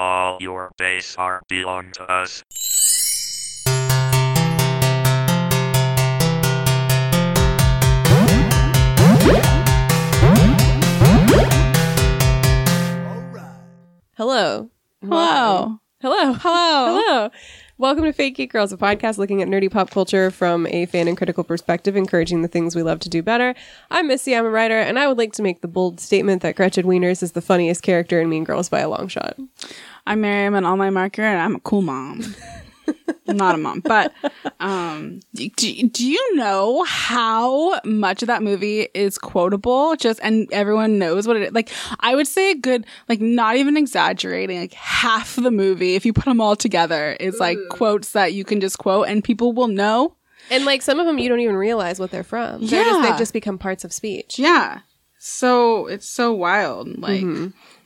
All your base are belong to us. Hello. Hello. Hello. Hello. Hello. Welcome to Fake Geek Girls, a podcast looking at nerdy pop culture from a fan and critical perspective, encouraging the things we love to do better. I'm Missy, I'm a writer, and I would like to make the bold statement that Gretchen Wieners is the funniest character in Mean Girls by a long shot. I'm Miriam, an online marketer, and I'm a cool mom. Not a mom, but um, do, do you know how much of that movie is quotable? Just and everyone knows what it is. Like I would say a good, like not even exaggerating, like half the movie, if you put them all together, is like quotes that you can just quote and people will know. And like some of them, you don't even realize what they're from. They're just, Yeah. they've just become parts of speech. Yeah. So it's so wild. Like,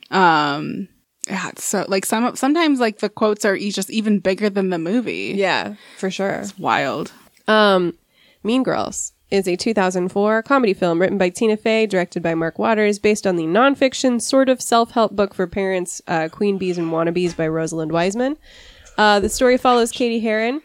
um, yeah. It's so like some sometimes like the quotes are just even bigger than the movie. Yeah, for sure. It's wild. Um, Mean Girls is a 2004 comedy film written by Tina Fey, directed by Mark Waters, based on the nonfiction sort of self-help book for parents, uh, Queen Bees and Wannabes by Rosalind Wiseman. Uh, the story follows Cady Heron,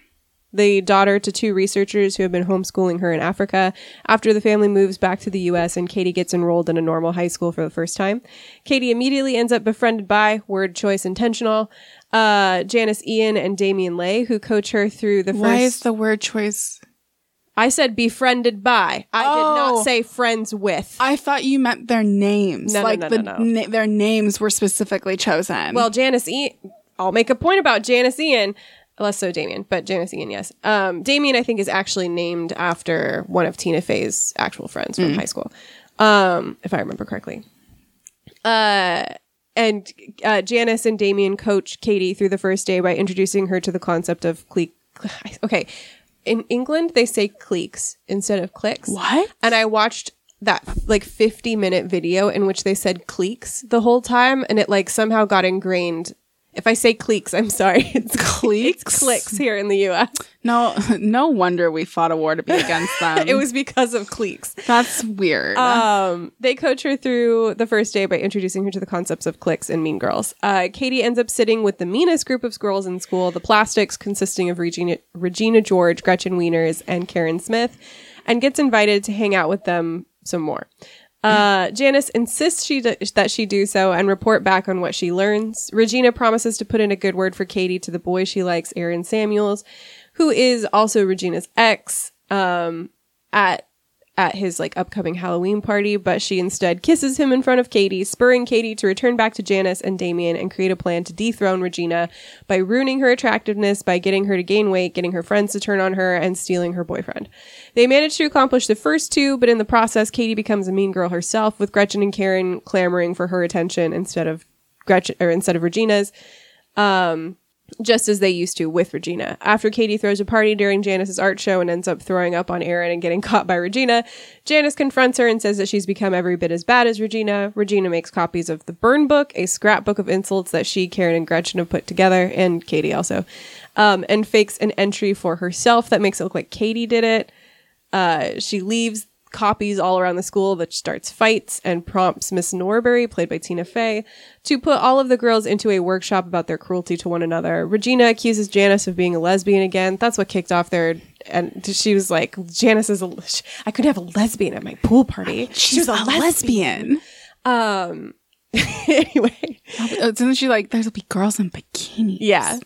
the daughter to two researchers who have been homeschooling her in Africa. After the family moves back to the U.S. and Cady gets enrolled in a normal high school for the first time, Cady immediately ends up befriended by word choice intentional. Uh, Janis Ian and Damian Leigh, who coach her through the first. Why is the word choice? I said befriended by. I did Oh. not say friends with. I thought you meant their names. No, no, like no, the no, no. na- their names were specifically chosen. well, Janis Ian. I'll make a point about Janis Ian. Less so Damian, but Janis Ian, yes. Um, Damian, I think, is actually named after one of Tina Fey's actual friends from high school, um, if I remember correctly. Uh, and uh, Janis and Damian coach Cady through the first day by introducing her to the concept of clique. Okay, in England they say cliques instead of cliques. What? And I watched that like 50 minute video in which they said cliques the whole time, and it like somehow got ingrained. If I say cliques, I'm sorry. It's Cliques? It's cliques here in the U.S. no, no wonder we fought a war to be against them. It was because of cliques. that's weird. Um, they coach her through the first day by introducing her to the concepts of cliques and mean girls. Uh, Cady ends up sitting with the meanest group of girls in school, the plastics, consisting of Regina, Regina George, Gretchen Wieners, and Karen Smith, and gets invited to hang out with them some more. Uh, Janis insists she that she do so and report back on what she learns. Regina promises to put in a good word for Cady to the boy she likes, Aaron Samuels, who is also Regina's ex. Um, at at his like upcoming Halloween party, but she instead kisses him in front of Cady, spurring Cady to return back to Janis and Damian and create a plan to dethrone Regina by ruining her attractiveness, by getting her to gain weight, getting her friends to turn on her, and stealing her boyfriend. They manage to accomplish the first two, but in the process, Cady becomes a mean girl herself, with Gretchen and Karen clamoring for her attention instead of Gretchen or instead of Regina's um, just as they used to with Regina. After Cady throws a party during Janis's art show and ends up throwing up on Aaron and getting caught by Regina, Janis confronts her and says that she's become every bit as bad as Regina. Regina makes copies of the Burn Book, a scrapbook of insults that she, Karen, and Gretchen have put together, and Cady also, um, and fakes an entry for herself that makes it look like Cady did it. Uh, she leaves copies all around the school that starts fights and prompts Miss Norbury, played by Tina Fey, to put all of the girls into a workshop about their cruelty to one another. Regina accuses Janis of being a lesbian again. That's what kicked off their. And she was like, Janis is a. I could have a lesbian at my pool party. she She's was a lesbian. Um. anyway, Uh, Isn't she like, there'll be girls in bikinis? yeah.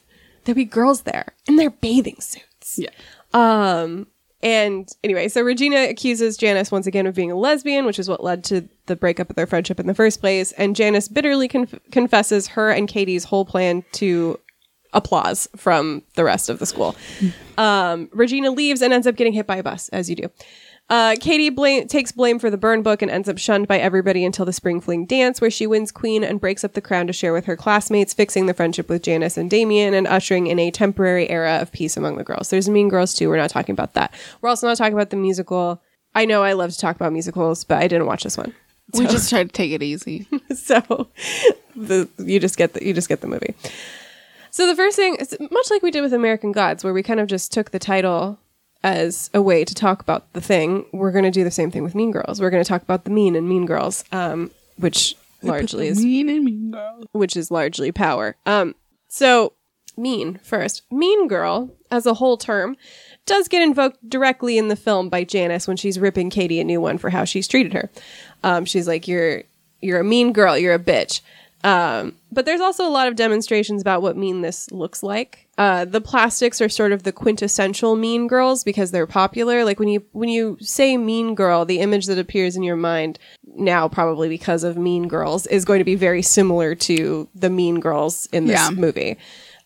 there'll be girls there in their bathing suits. Yeah. Um, and anyway, so Regina accuses Janis once again of being a lesbian, which is what led to the breakup of their friendship in the first place. And Janis bitterly conf- confesses her and Cady's whole plan to applause from the rest of the school. Um, Regina leaves and ends up getting hit by a bus, as you do. Uh, Cady blame- takes blame for the burn book and ends up shunned by everybody until the spring fling dance, where she wins queen and breaks up the crown to share with her classmates, fixing the friendship with Janis and Damian and ushering in a temporary era of peace among the girls. There's Mean Girls too. We're not talking about that. We're also not talking about the musical. I know I love to talk about musicals, but I didn't watch this one. We just tried to take it easy. so the you just get the you just get the movie. So the first thing, much like we did with American Gods, where we kind of just took the title as a way to talk about the thing. We're going to do the same thing with Mean Girls. We're going to talk about the mean and Mean Girls, um, which largely is Mean and mean girl. which is largely power. Um, so mean first. Mean girl, as a whole term, does get invoked directly in the film by Janis when she's ripping Cady a new one for how she's treated her. Um, she's like, "You're you're a mean girl. You're a bitch." Um, but there's also a lot of demonstrations about what mean this looks like. Uh, the plastics are sort of the quintessential mean girls because they're popular. Like when you when you say mean girl, the image that appears in your mind now, probably because of Mean Girls, is going to be very similar to the Mean Girls in this Yeah. movie.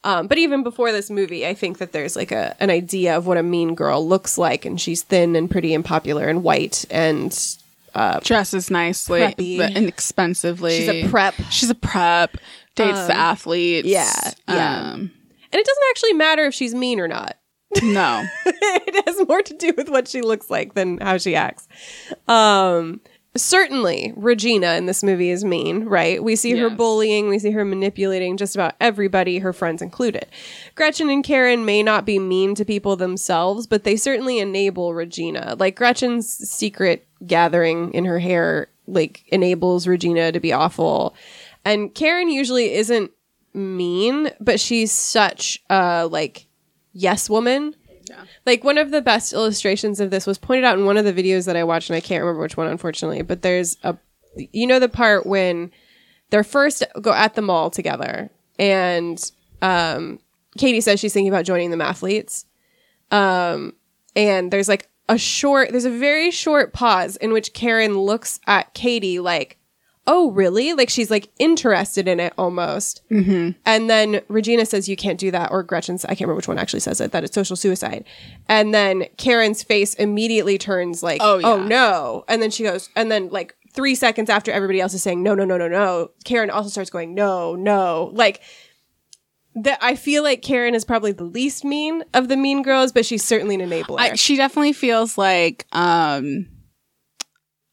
Um, but even before this movie, I think that there's like a an idea of what a mean girl looks like, and she's thin and pretty and popular and white, and Dresses nicely, Preppy. but inexpensively. she's a prep. She's a prep. Dates the athletes. yeah, yeah. Um, And it doesn't actually matter if she's mean or not. no. it has more to do with what she looks like than how she acts. Um, certainly, Regina in this movie is mean, right? We see her bullying, we see her manipulating just about everybody, her friends included. Gretchen and Karen may not be mean to people themselves, but they certainly enable Regina. Like Gretchen's secret gathering in her hair, like enables Regina to be awful. And Karen usually isn't mean, but she's such a like yes woman. Yeah. Like one of the best illustrations of this was pointed out in one of the videos that I watched, and I can't remember which one, unfortunately. But there's a, you know, the part when they're first go at the mall together, and um, Cady says she's thinking about joining the mathletes, um, and there's like a short, there's a very short pause in which Karen looks at Cady like, "Oh, really?" Like she's like interested in it almost. And then Regina says, You can't do that. Or Gretchen's, I can't remember which one actually says it, that it's social suicide. And then Karen's face immediately turns like, Oh, Oh, no. And then she goes, and then like three seconds after everybody else is saying, No, no, no, no, no, Karen also starts going, No, no. Like, that I feel like Karen is probably the least mean of the mean girls, but she's certainly an enabler. I, she definitely feels like, um,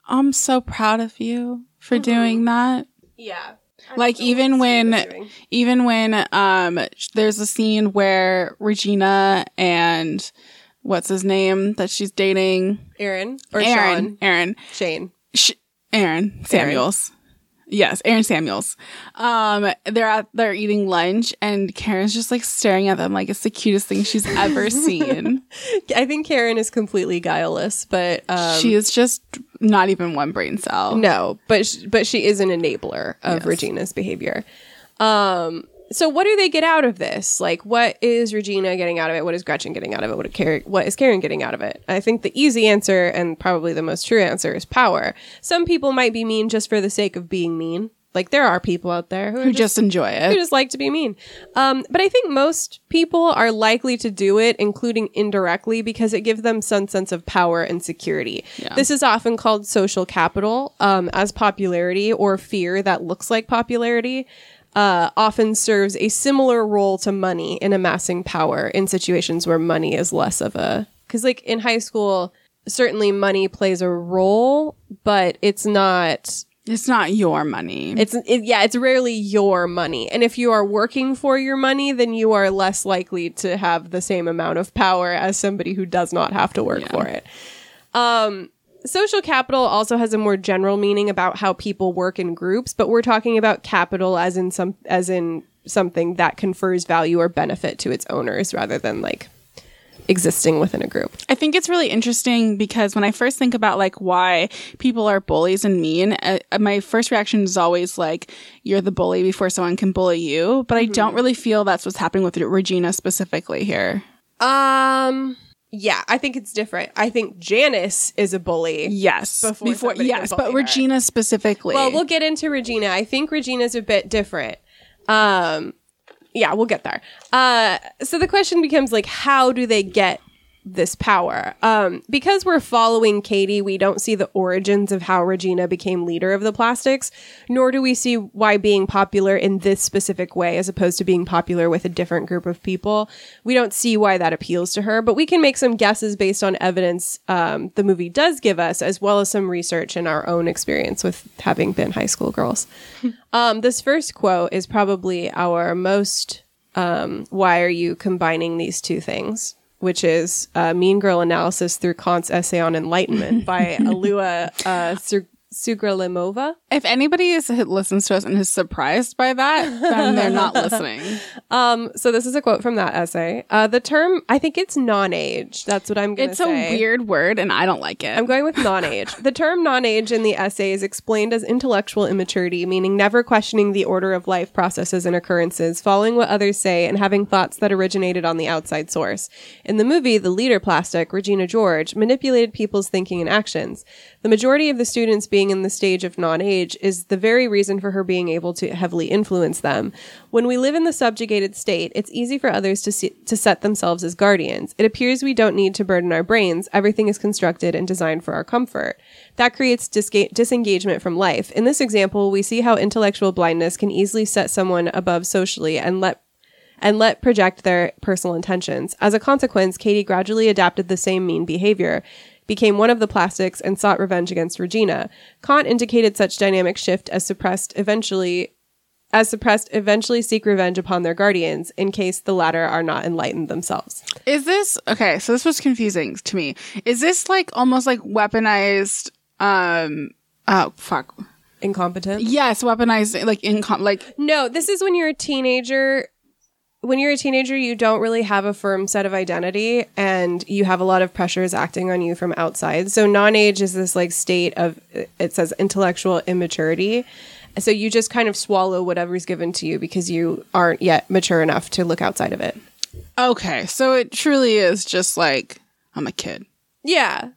I'm so proud of you for doing that. yeah. Like even when, even when, um, there's a scene where Regina and what's his name that she's dating, Aaron or Aaron, Sean, Aaron, Shane. Sh- Aaron Samuels. Yes, Aaron Samuels. Um, they're at they're eating lunch, and Karen's just like staring at them like it's the cutest thing she's ever seen. I think Karen is completely guileless, but um, she is just not even one brain cell. No, but sh- but she is an enabler of Yes. Regina's behavior. Um, so what do they get out of this? Like, what is Regina getting out of it? What is Gretchen getting out of it? What, Karen, what is Karen getting out of it? I think the easy answer and probably the most true answer is power. Some people might be mean just for the sake of being mean. Like there are people out there who, Who just just enjoy it, who just like to be mean. Um, but I think most people are likely to do it, including indirectly, because it gives them some sense of power and security. Yeah. This is often called social capital, um, as popularity or fear that looks like popularity. Uh, often serves a similar role to money in amassing power in situations where money is less of a because like in high school certainly money plays a role but it's not It's not your money. it's it, yeah, it's rarely your money. And if you are working for your money, then you are less likely to have the same amount of power as somebody who does not have to work Yeah. for it. Um social capital also has a more general meaning about how people work in groups, but we're talking about capital as in some as in something that confers value or benefit to its owners rather than like existing within a group. I think it's really interesting because when I first think about like why people are bullies and mean, uh, my first reaction is always like you're the bully before someone can bully you. But I don't really feel that's what's happening with Regina specifically here. Um yeah, I think it's different. I think Janis is a bully. Yes, Before can yes, but her. Regina specifically. Well, we'll get into Regina. I think Regina's a bit different. Um, yeah, we'll get there. Uh, so the question becomes like, how do they get this power? Um, because we're following Cady, we don't see the origins of how Regina became leader of the plastics, nor do we see why being popular in this specific way, as opposed to being popular with a different group of people, we don't see why that appeals to her. But we can make some guesses based on evidence um, the movie does give us, as well as some research and our own experience with having been high school girls. um, this first quote is probably our most um, why are you combining these two things? Which is uh, Mean Girl Analysis through Kant's Essay on Enlightenment by Alua uh, Sir- Sugralimova. If anybody is, listens to us and is surprised by that, then they're not listening. Um, so this is a quote from that essay. Uh, the term, I think it's non-age. That's what I'm going to say. It's a weird word, and I don't like it. I'm going with non-age. the term non-age in the essay is explained as intellectual immaturity, meaning never questioning the order of life processes and occurrences, following what others say, and having thoughts that originated on the outside source. In the movie, the leader plastic, Regina George, manipulated people's thinking and actions. The majority of the students being in the stage of non-age is the very reason for her being able to heavily influence them. When we live in the subjugated state, it's easy for others to see, to set themselves as guardians. It appears we don't need to burden our brains. Everything is constructed and designed for our comfort. That creates disga- disengagement from life. In this example, we see how intellectual blindness can easily set someone above socially and let and let project their personal intentions. As a consequence, Cady gradually adapted the same mean behavior, became one of the plastics, and sought revenge against Regina. Kant indicated such dynamic shift as suppressed eventually as suppressed eventually seek revenge upon their guardians in case the latter are not enlightened themselves. Is this okay? So this was confusing to me. Is this like almost like weaponized? Um. Oh fuck. Incompetent? Yes, weaponized. Like in like No, this is when you're a teenager. When you're a teenager, you don't really have a firm set of identity and you have a lot of pressures acting on you from outside. So, non age is this like state of, it says intellectual immaturity. So, you just kind of swallow whatever's given to you because you aren't yet mature enough to look outside of it. okay. So it truly is just like I'm a kid. Yeah.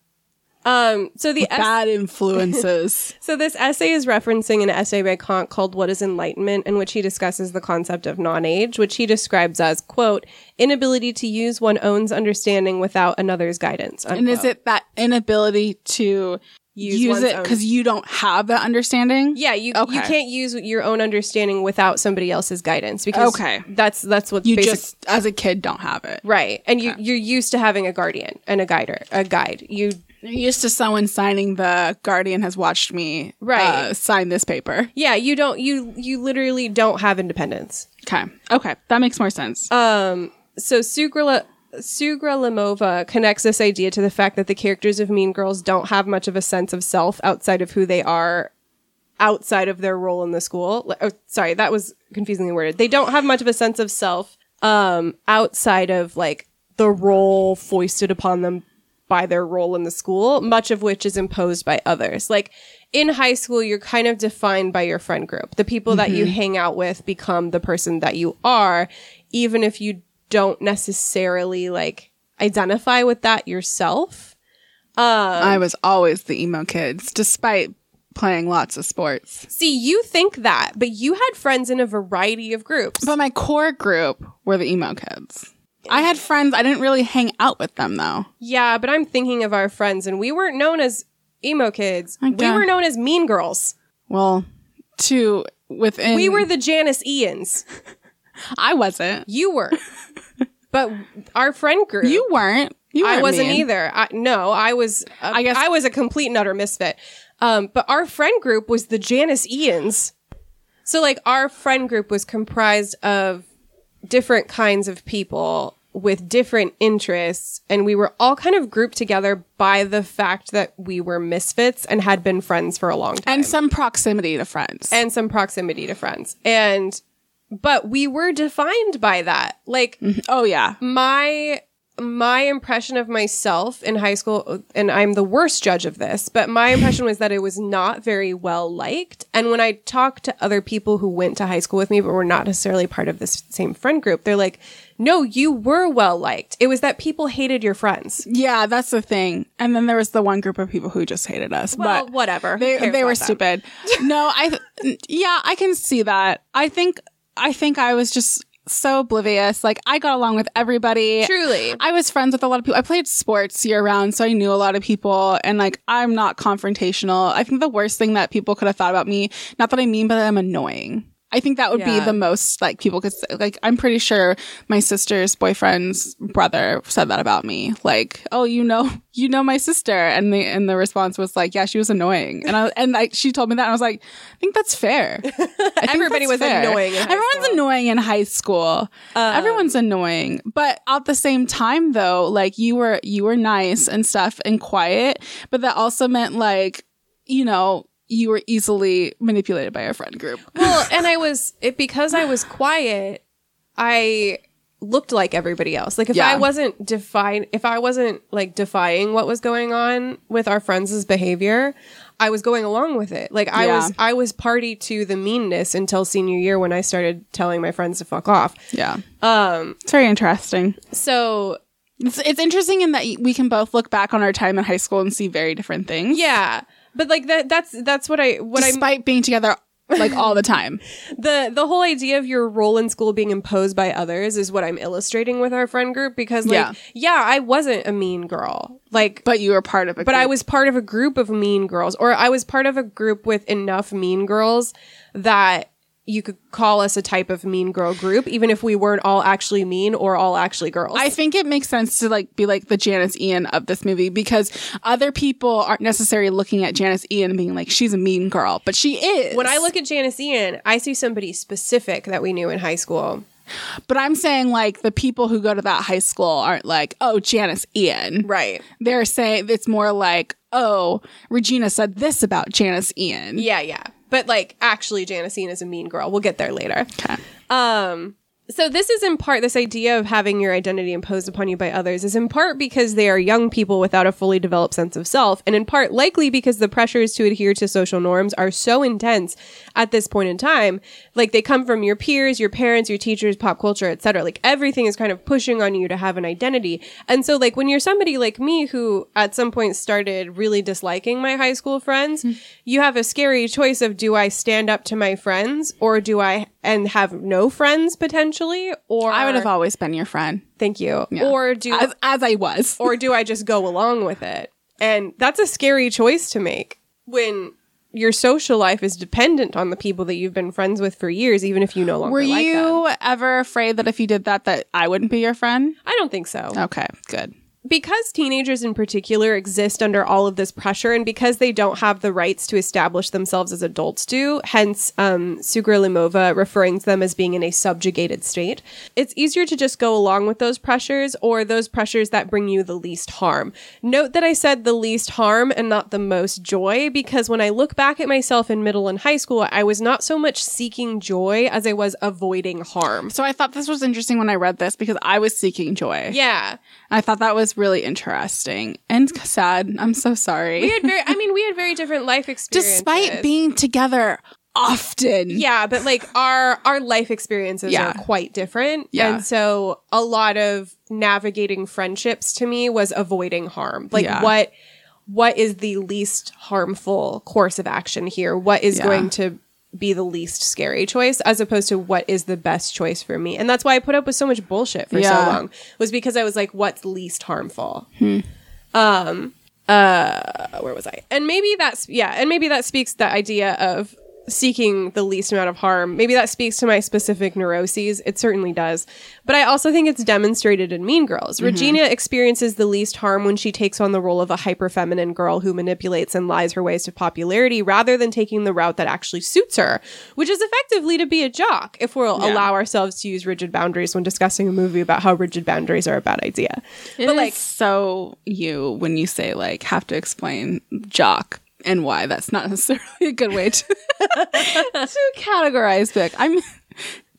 Um, so the es- Bad influences. So this essay is referencing an essay by Kant called What is Enlightenment in which he discusses the concept of non-age, which he describes as quote, inability to use one's own understanding without another's guidance. and is it that inability to Use use, it because you don't have that understanding? Yeah, you Okay. you can't use your own understanding without somebody else's guidance because Okay. that's that's what You basic- just as a kid don't have it. right. And you you're used to having a guardian and a guider, a guide. You You're used to someone signing the Guardian has watched me Right. uh, sign this paper. yeah, you don't you you literally don't have independence. Okay. Okay. That makes more sense. Um, so Sugra Sugra Limova connects this idea to the fact that the characters of Mean Girls don't have much of a sense of self outside of who they are outside of their role in the school. Oh, sorry, that was confusingly worded. They don't have much of a sense of self um, outside of like the role foisted upon them by their role in the school, much of which is imposed by others. Like in high school, you're kind of defined by your friend group. The people that you mm-hmm. hang out with become the person that you are, even if you don't necessarily like identify with that yourself. Um, I was always the emo kids, despite playing lots of sports. See, you think that, but you had friends in a variety of groups. But my core group were the emo kids. I had friends. I didn't really hang out with them though. yeah, but I'm thinking of our friends, and we weren't known as emo kids. We were known as mean girls. Well, to within We were the Janis Ians. I wasn't. You were. but our friend group. You weren't. You I weren't I wasn't mean. either. I, no, I was. A, I guess- I was a complete and utter misfit. Um, but our friend group was the Janis Ians. So like our friend group was comprised of different kinds of people with different interests, and we were all kind of grouped together by the fact that we were misfits and had been friends for a long time And some proximity to friends. and some proximity to friends. And but we were defined by that. Like mm-hmm. oh yeah. my my impression of myself in high school and I'm the worst judge of this, but my impression was that it was not very well liked. And when I talked to other people who went to high school with me but were not necessarily part of this same friend group, they're like, "No, you were well liked. It was that people hated your friends." Yeah, that's the thing. And then there was the one group of people who just hated us. Well, but whatever. They they were stupid. no, I yeah, I can see that. I think I think I was just so oblivious. Like I got along with everybody. Truly. I was friends with a lot of people. I played sports year round, so I knew a lot of people. And like, I'm not confrontational. I think the worst thing that people could have thought about me, not that I mean, but that I'm annoying. I think that would Yeah. be the most like people could say. Like, I'm pretty sure my sister's boyfriend's brother said that about me. Like, oh, you know, you know my sister, and the and the response was like, yeah, she was annoying. And I and I, she told me that, and I was like, I think that's fair. Think Everybody that's was annoying in high Everyone's school. Um, annoying in high school. Everyone's annoying. But at the same time though, like you were you were nice and stuff and quiet, but that also meant like, you know, you were easily manipulated by a friend group. well, and I was it because I was quiet. I looked like everybody else. Like if Yeah. I wasn't define, if I wasn't like defying what was going on with our friends' behavior, I was going along with it. Like I Yeah. was, I was party to the meanness until senior year when I started telling my friends to fuck off. Yeah. Um, it's very interesting. So It's, it's interesting in that we can both look back on our time in high school and see very different things. yeah, but like that, that's that's what I what I Despite being together like all the time. the the whole idea of your role in school being imposed by others is what I'm illustrating with our friend group because like Yeah. yeah, I wasn't a mean girl. Like But you were part of a but I was part of a group of mean girls or I was part of a group with enough mean girls that you could call us a type of mean girl group even if we weren't all actually mean or all actually girls. I think it makes sense to like be like the Janis Ian of this movie because other people aren't necessarily looking at Janis Ian and being like she's a mean girl, but she is. when I look at Janis Ian, I see somebody specific that we knew in high school. but I'm saying like the people who go to that high school aren't like, "Oh, Janis Ian." Right. They're saying it's more like, "Oh, Regina said this about Janis Ian." Yeah, yeah. But like actually Janis is a mean girl. We'll get there later. Okay. Um, so this is in part this idea of having your identity imposed upon you by others is in part because they are young people without a fully developed sense of self, and in part likely because the pressures to adhere to social norms are so intense at this point in time. Like they come from your peers, your parents, your teachers, pop culture, etc. Like everything is kind of pushing on you to have an identity. And so like when you're somebody like me who at some point started really disliking my high school friends, hmm. you have a scary choice of do I stand up to my friends or do I and have no friends potentially or I would have always been your friend. thank you Yeah. or do As as I was. or do I just go along with it? And that's a scary choice to make when your social life is dependent on the people that you've been friends with for years, even if you no longer Were like them. you ever afraid that if you did that that I wouldn't be your friend? I don't think so. Okay, good. Because teenagers in particular exist under all of this pressure and because they don't have the rights to establish themselves as adults do, hence um, referring to them as being in a subjugated state, it's easier to just go along with those pressures or those pressures that bring you the least harm. Note that I said the least harm and not the most joy because when I look back at myself in middle and high school, I was not so much seeking joy as I was avoiding harm. So I thought this was interesting when I read this because I was seeking joy. Yeah. I thought that was really interesting and sad. I'm so sorry. We had very I mean we had very different life experiences. Despite being together often. yeah but like our our life experiences Yeah. are quite different Yeah. and so a lot of navigating friendships to me was avoiding harm like Yeah. what what is the least harmful course of action here what is Yeah. going to be the least scary choice as opposed to what is the best choice for me and that's why i put up with so much bullshit for Yeah. so long was because i was like what's least harmful Hmm. um uh where was i and maybe that's yeah and maybe that speaks the idea of seeking the least amount of harm. Maybe that speaks to my specific neuroses. It certainly does. But i also think it's demonstrated in mean girls. Mm-hmm. Regina experiences the least harm when she takes on the role of a hyper feminine girl who manipulates and lies her ways to popularity rather than taking the route that actually suits her which is effectively to be a jock if we'll Yeah. allow ourselves to use rigid boundaries when discussing a movie about how rigid boundaries are a bad idea. But like so you when you say like have to explain jock and why that's not necessarily a good way to to categorize Vic. I'm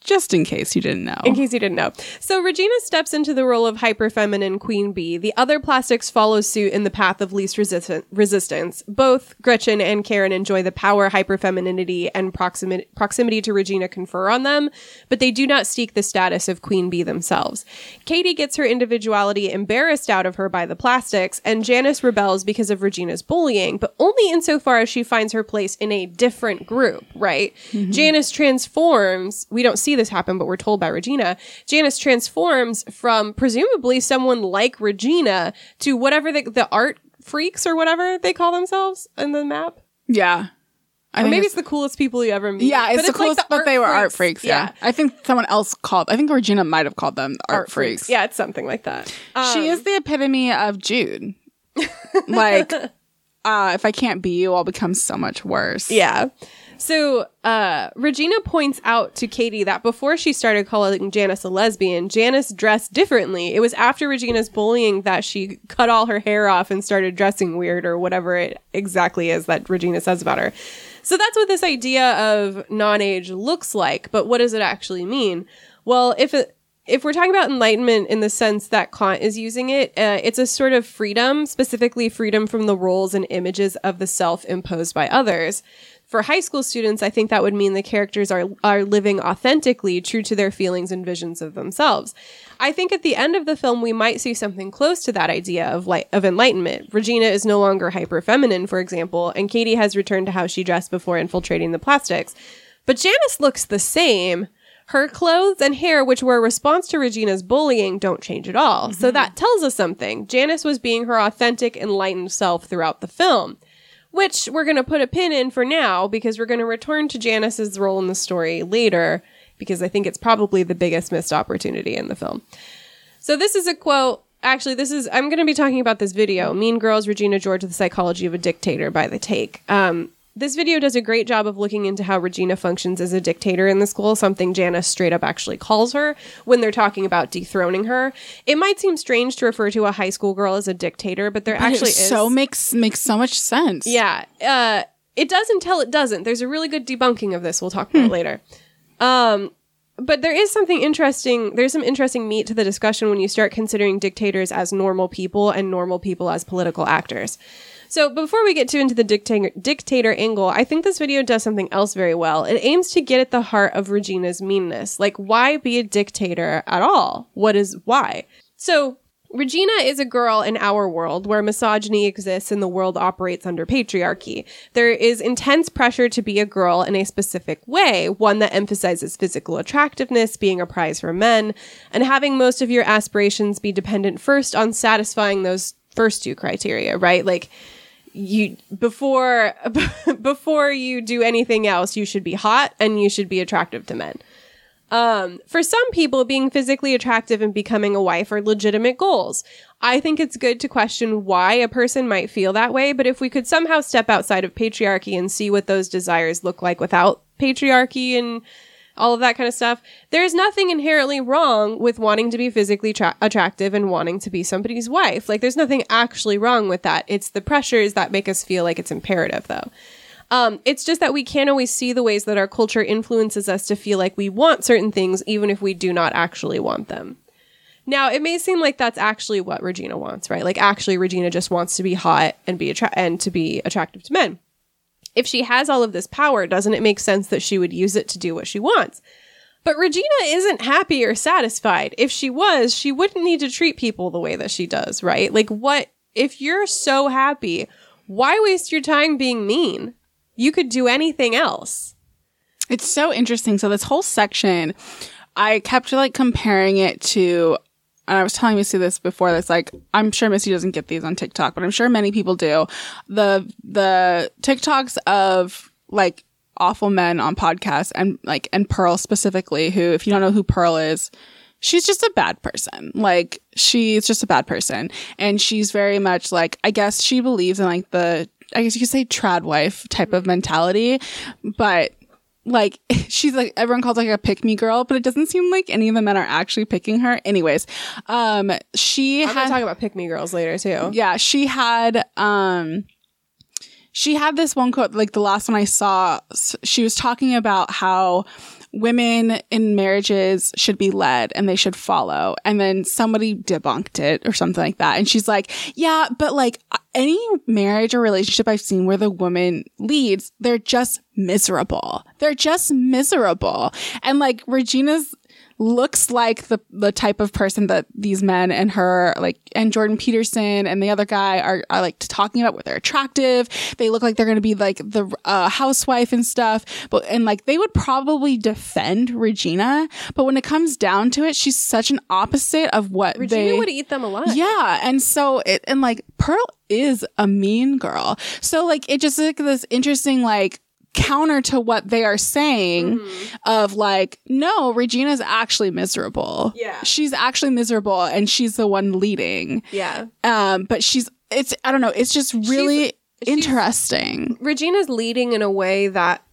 just in case you didn't know. In case you didn't know. So Regina steps into the role of hyper feminine queen bee. The other plastics follow suit in the path of least resistant resistance. Both Gretchen and Karen enjoy the power hyper femininity and proximity proximity to Regina confer on them, but they do not seek the status of queen bee themselves. Cady gets her individuality embarrassed out of her by the plastics, and Janis rebels because of Regina's bullying, but only insofar as she finds her place in a different group, right? Mm-hmm. Janis transforms, we don't see this happen, but we're told by Regina. Janis transforms from presumably someone like Regina to whatever the, the art freaks or whatever they call themselves in the map. yeah. I Or maybe it's- it's the coolest people you ever meet. yeah, it's But the coolest, like the but they were art freaks. Yeah. I think someone else called. I think Regina might have called them art, freaks. Yeah, it's something like that. she is the epitome of Jude. like, uh, if I can't be you, I'll become so much worse. Yeah. So uh, Regina points out to Cady that before she started calling Janis a lesbian, Janis dressed differently. It was after Regina's bullying that she cut all her hair off and started dressing weird or whatever it exactly is that Regina says about her. So that's what this idea of non-age looks like, but what does it actually mean? Well, if it if we're talking about enlightenment in the sense that Kant is using it, uh, it's a sort of freedom, specifically freedom from the roles and images of the self imposed by others. For high school students, I think that would mean the characters are are living authentically, true to their feelings and visions of themselves. I think at the end of the film, we might see something close to that idea of light of enlightenment. Regina is no longer hyper feminine, for example, and Cady has returned to how she dressed before infiltrating the plastics. But Janis looks the same. Her clothes and hair, which were a response to Regina's bullying, don't change at all. So mm-hmm. that tells us something. Janis was being her authentic, enlightened self throughout the film, which we're going to put a pin in for now because we're going to return to Janis's role in the story later because I think it's probably the biggest missed opportunity in the film. So this is a quote. Actually, this is I'm going to be talking about this video, "Mean Girls: Regina George: The Psychology of a Dictator" by The Take. Um, this video does a great job of looking into how Regina functions as a dictator in the school, something Janis straight up actually calls her when they're talking about dethroning her. It might seem strange to refer to a high school girl as a dictator, but there But it actually is so makes makes so much sense. yeah. Uh, it does until it doesn't. There's a really good debunking of this. We'll talk about later. Um, but there is something interesting. There's some interesting meat to the discussion when you start considering dictators as normal people and normal people as political actors. So before we get too into the dictator dictator angle, I think this video does something else very well. It aims to get at the heart of Regina's meanness. Like, why be a dictator at all? What is why? So Regina is a girl in our world where misogyny exists and the world operates under patriarchy. There is intense pressure to be a girl in a specific way, one that emphasizes physical attractiveness, being a prize for men, and having most of your aspirations be dependent first on satisfying those first two criteria, right? Like, you before before you do anything else you should be hot and you should be attractive to men um, for some people, being physically attractive and becoming a wife are legitimate goals. I think it's good to question why a person might feel that way, but if we could somehow step outside of patriarchy and see what those desires look like without patriarchy and all of that kind of stuff, there's nothing inherently wrong with wanting to be physically tra- attractive and wanting to be somebody's wife. Like, there's nothing actually wrong with that. It's the pressures that make us feel like it's imperative, though. Um, it's just that we can't always see the ways that our culture influences us to feel like we want certain things, even if we do not actually want them. Now, it may seem like that's actually what Regina wants, right? Like, actually, Regina just wants to be hot and be attra- and to be attractive to men. If she has all of this power, doesn't it make sense that she would use it to do what she wants? But Regina isn't happy or satisfied. If she was, she wouldn't need to treat people the way that she does, right? Like, what if you're so happy? Why waste your time being mean? You could do anything else. It's so interesting. So this whole section, I kept like comparing it to, and I was telling Missy this before. That's like I'm sure Missy doesn't get these on TikTok, but I'm sure many people do. The the TikToks of like awful men on podcasts and like and Pearl specifically, who if you don't know who Pearl is, she's just a bad person. Like she's just a bad person, and she's very much like I guess she believes in like the I guess you could say trad wife type of mentality, but like she's like everyone calls like a pick me girl, but it doesn't seem like any of the men are actually picking her. Anyways, um, she I'm had talk about pick me girls later too. yeah, she had um she had this one quote like the last one I saw she was talking about how women in marriages should be led and they should follow. And then somebody debunked it or something like that. And she's like yeah but like any marriage or relationship I've seen where the woman leads they're just miserable. They're just miserable. And like Regina's looks like the the type of person that these men and her like and Jordan Peterson and the other guy are, are like talking about where they're attractive. They look like they're going to be like the uh, housewife and stuff. But and like they would probably defend Regina, but when it comes down to it, she's such an opposite of what Regina they would eat them alive. yeah, and so it and like Pearl is a mean girl. So like it just like this interesting like counter to what they are saying Mm-hmm. of like no Regina's actually miserable. Yeah. She's actually miserable and she's the one leading. Yeah. Um but she's it's I don't know, it's just really she's- interesting. Regina's leading in a way that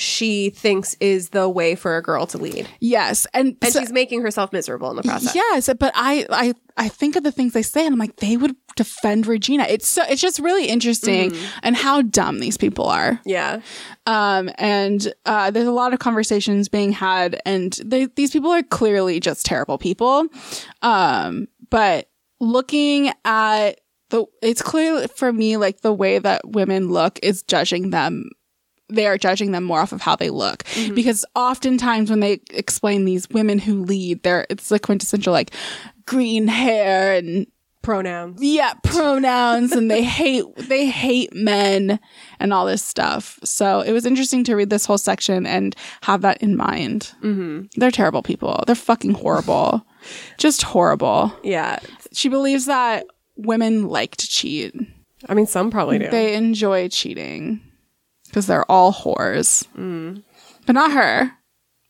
she thinks is the way for a girl to lead. Yes, and, And so- she's making herself miserable in the process. Yes, but I, I, I think of the things they say, and I'm like, they would defend Regina. It's so, it's just really interesting, and how dumb these people are. Yeah. Um, and uh, there's a lot of conversations being had, and they, these people are clearly just terrible people. Um, but looking at the, it's clear for me like the way that women look is judging them. They are judging them more off of how they look. Because oftentimes when they explain these women who lead, they're it's the quintessential like green hair and Pronouns. yeah pronouns and they hate they hate men and all this stuff. So it was interesting to read this whole section and have that in mind. Mm-hmm. they're terrible people. They're fucking horrible. Just horrible. Yeah. she believes that women like to cheat. I mean, some probably do. they enjoy cheating because they're all whores but not her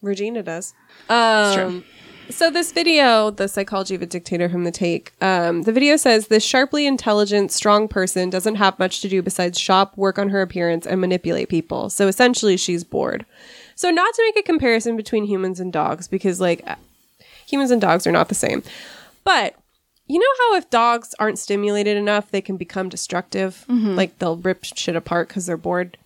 Regina does. Um, so this video, the psychology of a dictator from the take, um, the video says this sharply intelligent, strong person doesn't have much to do besides shop, work on her appearance, and manipulate people. So essentially, she's bored. So not to make a comparison between humans and dogs, because like uh, humans and dogs are not the same, but you know how if dogs aren't stimulated enough, they can become destructive, like they'll rip shit apart because they're bored.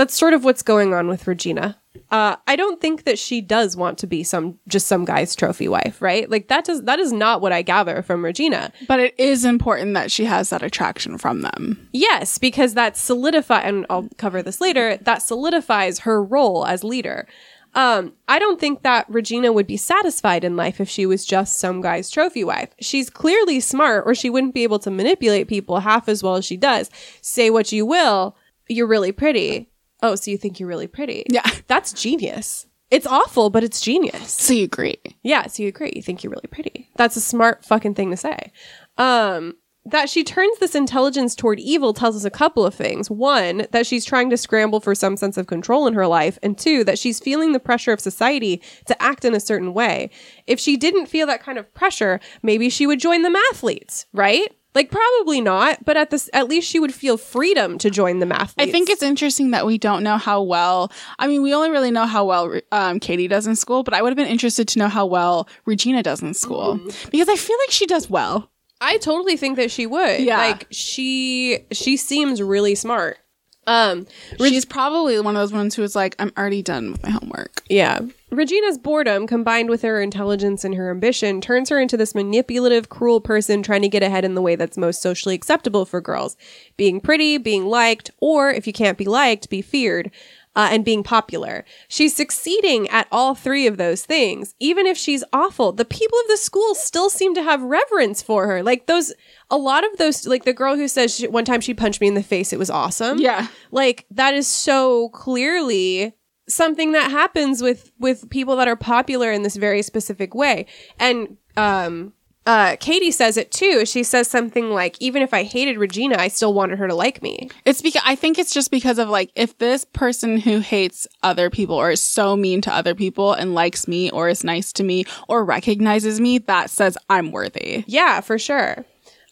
That's sort of what's going on with Regina. Uh, I don't think that she does want to be some just some guy's trophy wife, right? Like that does that is not what I gather from Regina. but it is important that she has that attraction from them Yes, because that solidify and I'll cover this later, that solidifies her role as leader. Um, I don't think that Regina would be satisfied in life if she was just some guy's trophy wife. She's clearly smart, or she wouldn't be able to manipulate people half as well as she does. Say what you will, you're really pretty. Oh, so you think you're really pretty? Yeah. That's genius. It's awful, but it's genius. so you agree Yeah, so you agree. You think you're really pretty. That's a smart fucking thing to say. Um, that she turns this intelligence toward evil tells us a couple of things. One, that she's trying to scramble for some sense of control in her life. And two, that she's feeling the pressure of society to act in a certain way. If she didn't feel that kind of pressure, maybe she would join the mathletes, right? Like probably not, but at this at least she would feel freedom to join the math. I think it's interesting that we don't know how well. I mean, we only really know how well um, Cady does in school, but I would have been interested to know how well Regina does in school because I feel like she does well. I totally think that she would. Yeah. Like she she seems really smart. Um She's probably one of those ones who is like, I'm already done with my homework. Yeah. Regina's boredom, combined with her intelligence and her ambition, turns her into this manipulative, cruel person trying to get ahead in the way that's most socially acceptable for girls being pretty, being liked, or if you can't be liked, be feared. Uh, and being popular. She's succeeding at all three of those things. Even if she's awful, the people of the school still seem to have reverence for her. Like those, a lot of those, like the girl who says she, one time she punched me in the face, it was awesome Yeah. like that is so clearly something that happens with with people that are popular in this very specific way and um uh cady says it too she says something like even if i hated regina i still wanted her to like me It's because I think it's just because of like if this person who hates other people or is so mean to other people and likes me or is nice to me or recognizes me, that says I'm worthy. Yeah, for sure.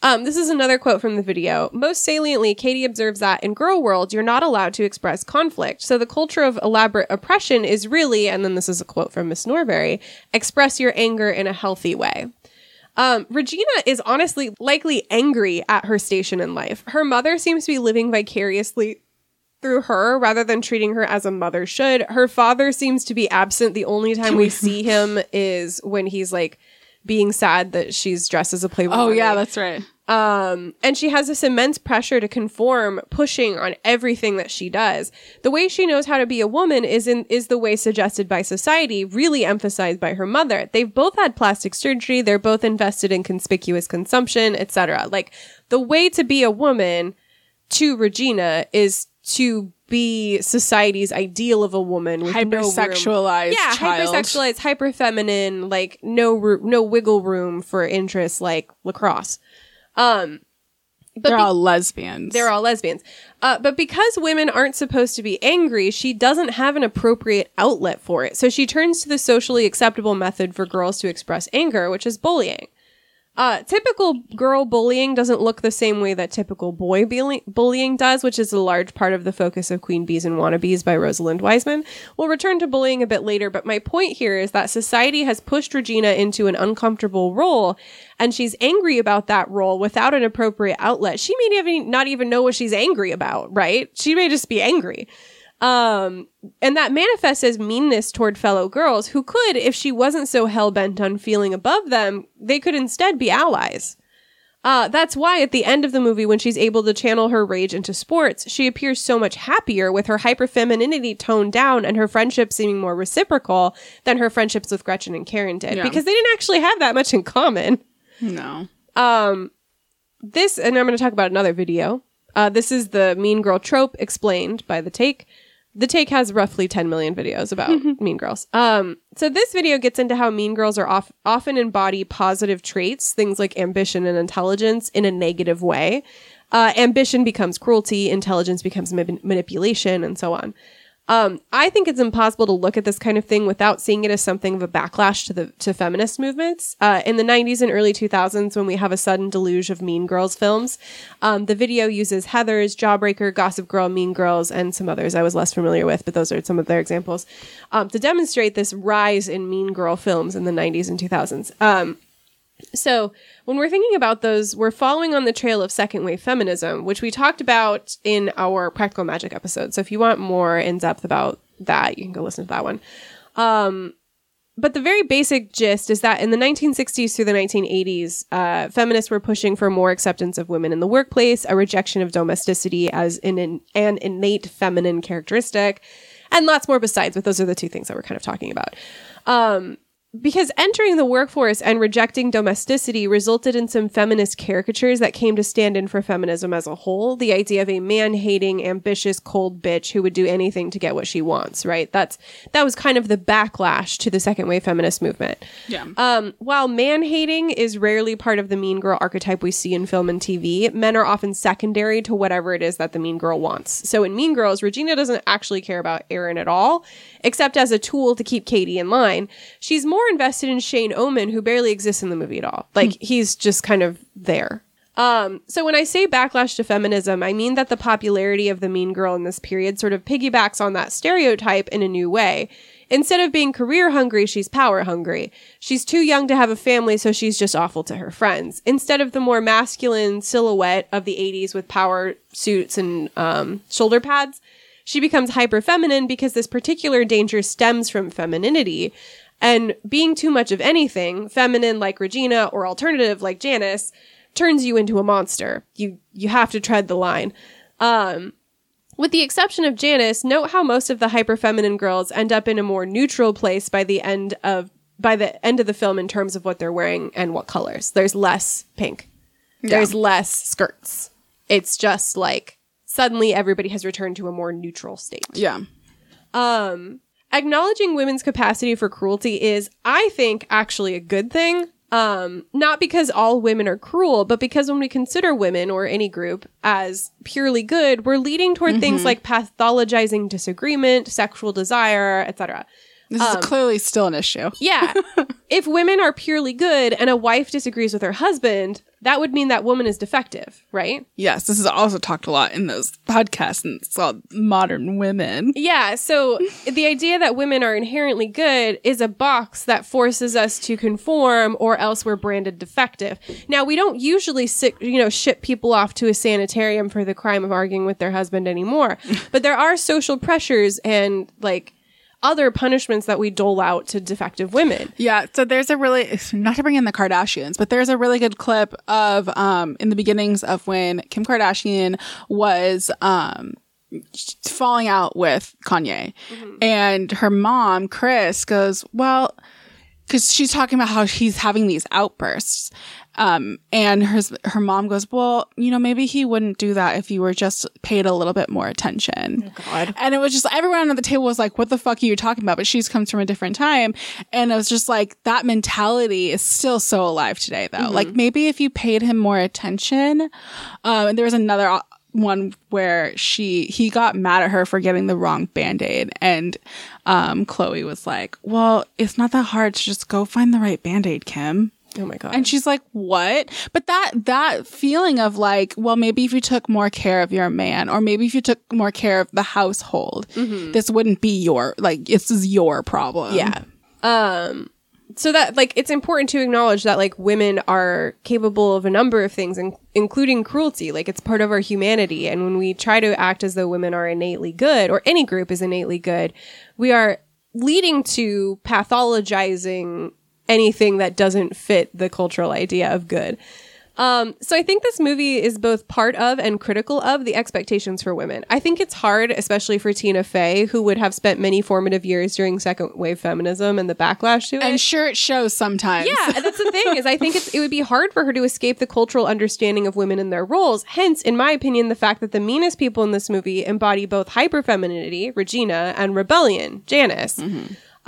Um, this is another quote from the video. Most saliently, Cady observes that in girl world, you're not allowed to express conflict. So the culture of elaborate oppression is really, and then this is a quote from Miss Norbury, express your anger in a healthy way. Um, Regina is honestly likely angry at her station in life. Her mother seems to be living vicariously through her rather than treating her as a mother should. Her father seems to be absent. The only time we see him is when he's like being sad that she's dressed as a Playboy. Oh yeah, that's right. Um, and she has this immense pressure to conform, pushing on everything that she does. The way she knows how to be a woman is in is the way suggested by society, really emphasized by her mother. They've both had plastic surgery, they're both invested in conspicuous consumption, etc. Like the way to be a woman to Regina is to be society's ideal of a woman with no Hypersexualized yeah, child. hypersexualized, hyper feminine, like no ro- no wiggle room for interests like lacrosse. Um, but They're be- all lesbians. they're all lesbians. Uh, but because women aren't supposed to be angry, she doesn't have an appropriate outlet for it. So she turns to the socially acceptable method for girls to express anger, which is bullying. Uh, typical girl bullying doesn't look the same way that typical boy bully- bullying does, which is a large part of the focus of Queen Bees and Wannabes by Rosalind Wiseman. We'll return to bullying a bit later, but my point here is that society has pushed Regina into an uncomfortable role, and she's angry about that role without an appropriate outlet. She may not even know what she's angry about, right? She may just be angry. Um, and that manifests as meanness toward fellow girls who could, if she wasn't so hell bent on feeling above them, they could instead be allies. Uh, that's why at the end of the movie, when she's able to channel her rage into sports, she appears so much happier with her hyperfemininity toned down and her friendships seeming more reciprocal than her friendships with Gretchen and Karen did Yeah. because they didn't actually have that much in common. No. Um, this, and I'm going to talk about another video. Uh, this is the Mean Girl trope explained by the Take. The Take has roughly 10 million videos about Mean Girls. Um, so this video gets into how Mean Girls are off- often embody positive traits, things like ambition and intelligence, in a negative way. Uh, ambition becomes cruelty, intelligence becomes ma- manipulation, and so on. Um, I think it's impossible to look at this kind of thing without seeing it as something of a backlash to the to feminist movements. Uh, in the 90s and early 2000s, when we have a sudden deluge of Mean Girls films, um, the video uses Heathers, Jawbreaker, Gossip Girl, Mean Girls, and some others I was less familiar with, but those are some of their examples um, to demonstrate this rise in Mean Girl films in the 90s and 2000s. So, when we're thinking about those, we're following on the trail of second wave feminism, which we talked about in our practical magic episode. So, if you want more in depth about that, you can go listen to that one. Um, but the very basic gist is that in the 1960s through the 1980s, uh, feminists were pushing for more acceptance of women in the workplace, a rejection of domesticity as an, an, an innate feminine characteristic, and lots more besides. But those are the two things that we're kind of talking about. Um, because entering the workforce and rejecting domesticity resulted in some feminist caricatures that came to stand in for feminism as a whole. The idea of a man hating, ambitious, cold bitch who would do anything to get what she wants, right? That's that was kind of the backlash to the second wave feminist movement. Yeah. Um, while man hating is rarely part of the mean girl archetype we see in film and TV, men are often secondary to whatever it is that the mean girl wants. So in Mean Girls, Regina doesn't actually care about Aaron at all, except as a tool to keep Cady in line. She's more invested in Shane Oman, who barely exists in the movie at all. Like he's just kind of there. Um, so when I say backlash to feminism, I mean that the popularity of the mean girl in this period sort of piggybacks on that stereotype in a new way. Instead of being career hungry, she's power hungry. She's too young to have a family, so she's just awful to her friends. Instead of the more masculine silhouette of the 80s with power suits and um, shoulder pads, she becomes hyper feminine because this particular danger stems from femininity. And being too much of anything, feminine like Regina or alternative like Janis, turns you into a monster. You you have to tread the line. Um, with the exception of Janis, note how most of the hyper feminine girls end up in a more neutral place by the end of by the end of the film in terms of what they're wearing and what colors. There's less pink. There's less skirts. It's just like suddenly everybody has returned to a more neutral state. Yeah. Um, acknowledging women's capacity for cruelty is, I think, actually a good thing. Um, not because all women are cruel, but because when we consider women or any group as purely good, we're leading toward things like pathologizing disagreement, sexual desire, etc. This is clearly still an issue. Yeah. if women are purely good and a wife disagrees with her husband, that would mean that woman is defective, right? Yes, this is also talked a lot in those podcasts and it's called Modern Women. Yeah, so the idea that women are inherently good is a box that forces us to conform or else we're branded defective. Now, we don't usually sit, you know, ship people off to a sanitarium for the crime of arguing with their husband anymore. but there are social pressures and like other punishments that we dole out to defective women. Yeah, so there's a really not to bring in the Kardashians, but there's a really good clip of um in the beginnings of when Kim Kardashian was um falling out with Kanye. And her mom, Kris, goes, "Well, cuz she's talking about how he's having these outbursts." Um, and her her mom goes, "Well, you know, maybe he wouldn't do that if you were just paid a little bit more attention." God. And it was just everyone at the table was like, "What the fuck are you talking about?" But she's comes from a different time, and it was just like that mentality is still so alive today, though. Like maybe if you paid him more attention, um, and there was another one where she he got mad at her for getting the wrong band aid, and um, Khloé was like, "Well, it's not that hard to just go find the right band aid, Kim." Oh my god. And she's like, "What?" But that that feeling of like, well, maybe if you took more care of your man, or maybe if you took more care of the household, this wouldn't be your like this is your problem. Yeah. Um so that like it's important to acknowledge that like women are capable of a number of things in- including cruelty like it's part of our humanity and when we try to act as though women are innately good or any group is innately good we are leading to pathologizing anything that doesn't fit the cultural idea of good um, so I think this movie is both part of and critical of the expectations for women. I think it's hard, especially for Tina Fey, who would have spent many formative years during second wave feminism and the backlash to it. And sure, it shows sometimes. Yeah, that's the thing is I think it's it would be hard for her to escape the cultural understanding of women and their roles. Hence, in my opinion, the fact that the meanest people in this movie embody both hyperfemininity, Regina, and rebellion, Janis.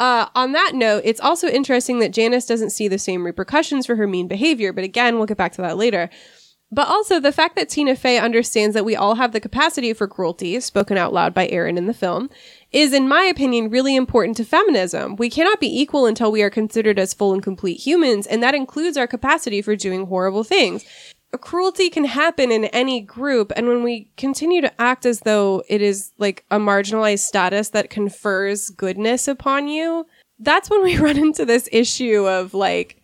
Uh, on that note, it's also interesting that Janis doesn't see the same repercussions for her mean behavior, but again, we'll get back to that later. But also the fact that Tina Fey understands that we all have the capacity for cruelty, spoken out loud by Aaron in the film, is, in my opinion, really important to feminism. We cannot be equal until we are considered as full and complete humans, and that includes our capacity for doing horrible things. Cruelty can happen in any group, and when we continue to act as though it is like a marginalized status that confers goodness upon you, that's when we run into this issue of like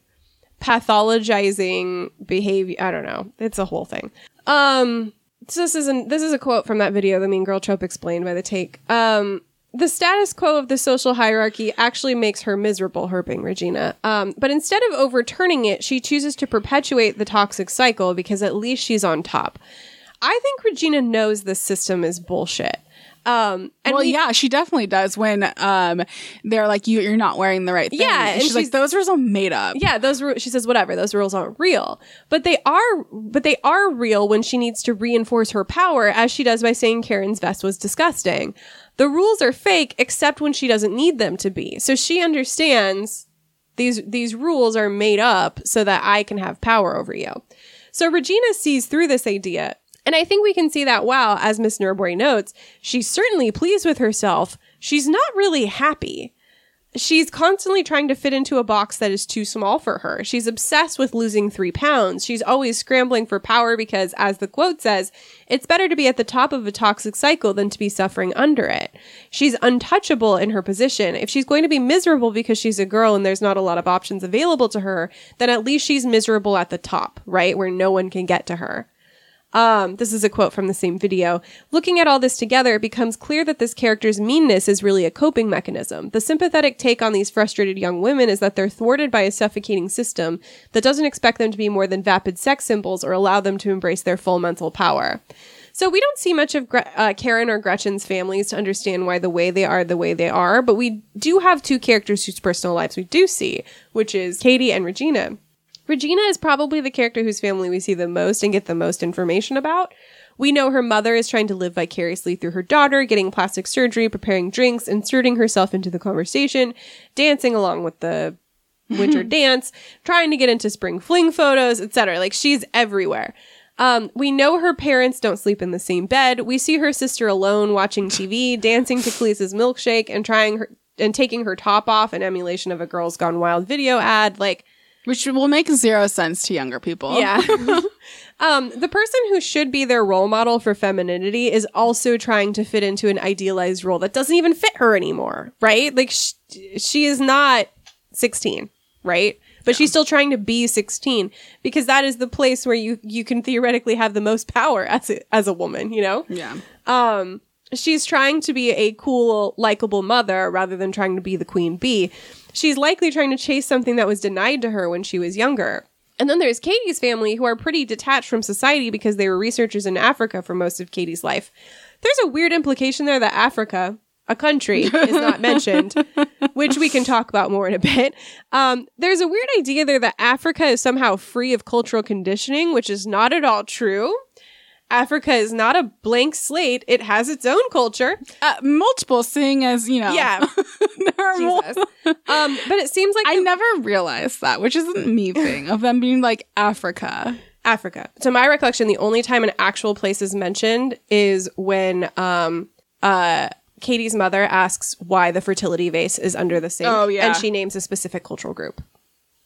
pathologizing behavior. I don't know. It's a whole thing. Um, so this is an, this is a quote from that video, the Mean Girl trope explained by the take. Um, the status quo of the social hierarchy actually makes her miserable, herping Regina. Um, but instead of overturning it, she chooses to perpetuate the toxic cycle because at least she's on top. I think Regina knows this system is bullshit. Um, and well, we- yeah, she definitely does. When um, they're like, "You, you're not wearing the right thing." Yeah, and she's, like, "Those rules are made up." yeah, those ru- she says whatever, those rules aren't real. But they are but they are real when she needs to reinforce her power as she does by saying Karen's vest was disgusting. The rules are fake except when she doesn't need them to be. So she understands these these rules are made up so that I can have power over you. So Regina sees through this idea. And I think we can see that wow, as Miss Norbury notes, she's certainly pleased with herself. She's not really happy she's constantly trying to fit into a box that is too small for her. She's obsessed with losing three pounds. She's always scrambling for power because, as the quote says, it's better to be at the top of a toxic cycle than to be suffering under it. She's untouchable in her position. If she's going to be miserable because she's a girl and there's not a lot of options available to her, then at least she's miserable at the top, right? Where no one can get to her. Um, this is a quote from the same video. Looking at all this together, it becomes clear that this character's meanness is really a coping mechanism. The sympathetic take on these frustrated young women is that they're thwarted by a suffocating system that doesn't expect them to be more than vapid sex symbols or allow them to embrace their full mental power. So we don't see much of Gre- uh, Karen or Gretchen's families to understand why the way they are the way they are, but we do have two characters whose personal lives we do see, which is Cady and Regina. Regina is probably the character whose family we see the most and get the most information about. We know her mother is trying to live vicariously through her daughter, getting plastic surgery, preparing drinks, inserting herself into the conversation, dancing along with the winter dance, trying to get into spring fling photos, etc. Like she's everywhere. Um, we know her parents don't sleep in the same bed. We see her sister alone watching TV, dancing to Kelis's milkshake, and trying her and taking her top off in emulation of a Girls Gone Wild video ad. Like which will make zero sense to younger people. yeah. um, the person who should be their role model for femininity is also trying to fit into an idealized role that doesn't even fit her anymore, right? Like sh- she is not 16, right? But she's still trying to be 16 because that is the place where you you can theoretically have the most power as a, as a woman, you know? yeah. um she's trying to be a cool likable mother rather than trying to be the queen bee she's likely trying to chase something that was denied to her when she was younger and then there's Cady's family who are pretty detached from society because they were researchers in Africa for most of Cady's life. There's a weird implication there that Africa, a country, is not mentioned, which we can talk about more in a bit. Um, there's a weird idea there that Africa is somehow free of cultural conditioning, which is not at all true. Africa is not a blank slate. It has its own culture. Uh, multiple, seeing as you know. Yeah. there are. Jesus. Um, but it seems like I the- never realized that, which isn't me thing of them being like Africa. Africa. To my recollection, the only time an actual place is mentioned is when um uh Cady's mother asks why the fertility vase is under the sink. Oh, yeah. And she names a specific cultural group.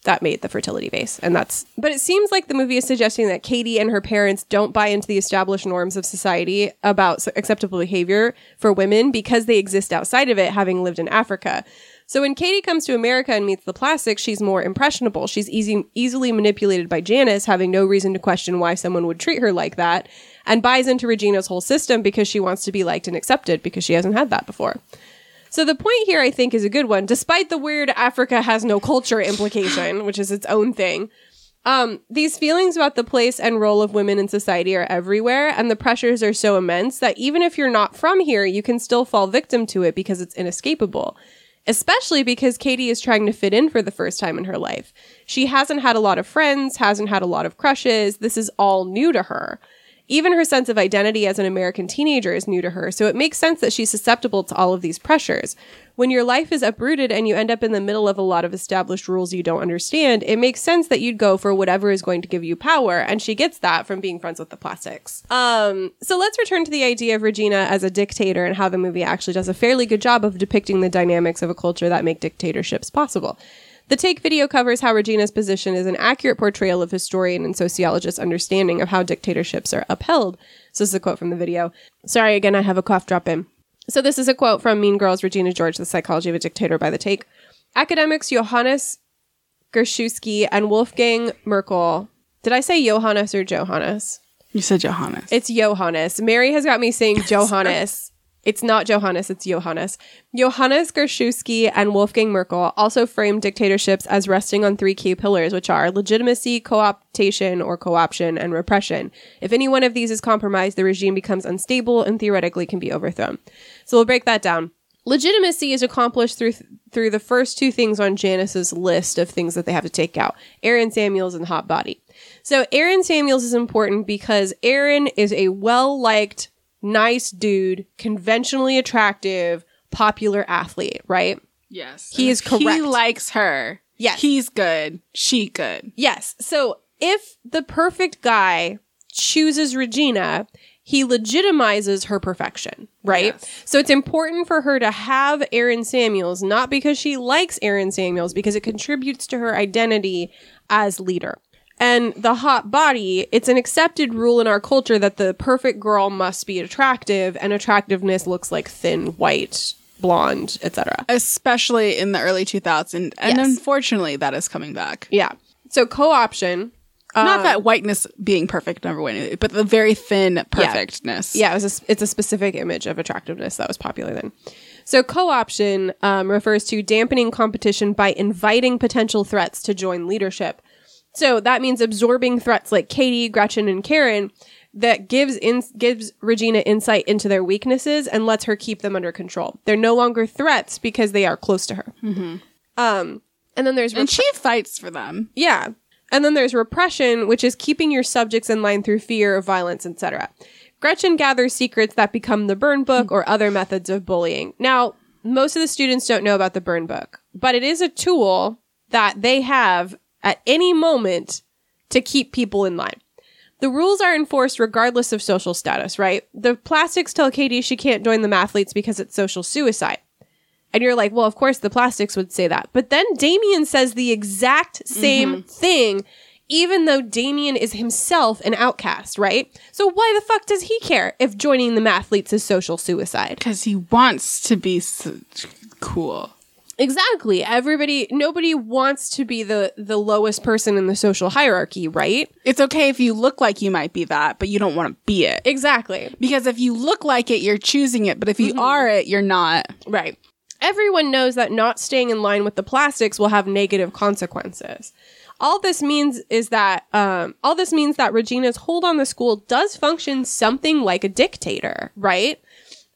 That made the fertility base. And that's, but it seems like the movie is suggesting that Cady and her parents don't buy into the established norms of society about acceptable behavior for women because they exist outside of it, having lived in Africa. So when Cady comes to America and meets the plastics, she's more impressionable. She's easy, easily manipulated by Janis, having no reason to question why someone would treat her like that, and buys into Regina's whole system because she wants to be liked and accepted because she hasn't had that before. So the point here, I think, is a good one, despite the weird Africa has no culture implication, which is its own thing. Um, these feelings about the place and role of women in society are everywhere, and the pressures are so immense that even if you're not from here, you can still fall victim to it because it's inescapable. Especially because Cady is trying to fit in for the first time in her life. She hasn't had a lot of friends, hasn't had a lot of crushes. This is all new to her. Even her sense of identity as an American teenager is new to her, so it makes sense that she's susceptible to all of these pressures. When your life is uprooted and you end up in the middle of a lot of established rules you don't understand, it makes sense that you'd go for whatever is going to give you power, and she gets that from being friends with the plastics. Um, so let's return to the idea of Regina as a dictator and how the movie actually does a fairly good job of depicting the dynamics of a culture that make dictatorships possible. The Take video covers how Regina's position is an accurate portrayal of historian and sociologist understanding of how dictatorships are upheld. So this is a quote from the video. Sorry again, I have a cough drop in. So this is a quote from Mean Girls Regina George, The Psychology of a Dictator by the Take. Academics Johannes Gerschewski and Wolfgang Merkel. Did I say Johannes or Johannes? You said Johannes. It's Johannes. Mary has got me saying Johannes. It's not Johannes, it's Johannes. Johannes Gerschewski and Wolfgang Merkel also framed dictatorships as resting on three key pillars, which are legitimacy, co-optation or co-option, and repression. If any one of these is compromised, the regime becomes unstable and theoretically can be overthrown. So we'll break that down. Legitimacy is accomplished through through the first two things on Janis's list of things that they have to take out: Aaron Samuels and Hot Body. So Aaron Samuels is important because Aaron is a well liked nice dude, conventionally attractive, popular athlete, right? yes. He is if He likes her. Yes. He's good. She good. Yes. So if the perfect guy chooses Regina, he legitimizes her perfection, right? Yes. So it's important for her to have Aaron Samuels, not because she likes Aaron Samuels, because it contributes to her identity as leader. And the hot body, it's an accepted rule in our culture that the perfect girl must be attractive, and attractiveness looks like thin, white, blonde, etc. Especially in the early 2000s. And Yes. unfortunately, that is coming back. Yeah. So co-option. Not um, that whiteness being perfect never went, but the very thin perfectness. Yeah, it was a, it's a specific image of attractiveness that was popular then. So co-option um, refers to dampening competition by inviting potential threats to join leadership. So that means absorbing threats like Cady, Gretchen, and Karen that gives in, gives Regina insight into their weaknesses and lets her keep them under control. They're no longer threats because they are close to her. Um, and then there's And she fights for them. yeah. And then there's repression, which is keeping your subjects in line through fear, of violence, etc. Gretchen gathers secrets that become the burn book or other methods of bullying. Now, most of the students don't know about the burn book, but it is a tool that they have at any moment to keep people in line. The rules are enforced regardless of social status, right? The plastics tell Cady she can't join the mathletes because it's social suicide. And you're like, well, of course the plastics would say that. But then Damian says the exact same mm-hmm. thing, even though Damian is himself an outcast, right? So why the fuck does he care if joining the mathletes is social suicide? Because he wants to be s cool. Exactly. Everybody, nobody wants to be the, the lowest person in the social hierarchy, right? It's okay if you look like you might be that, but you don't want to be it. Exactly. Because if you look like it, you're choosing it. But if you are it, you're not. Right. Everyone knows that not staying in line with the plastics will have negative consequences. All this means is that um, all this means that Regina's hold on the school does function something like a dictator, right?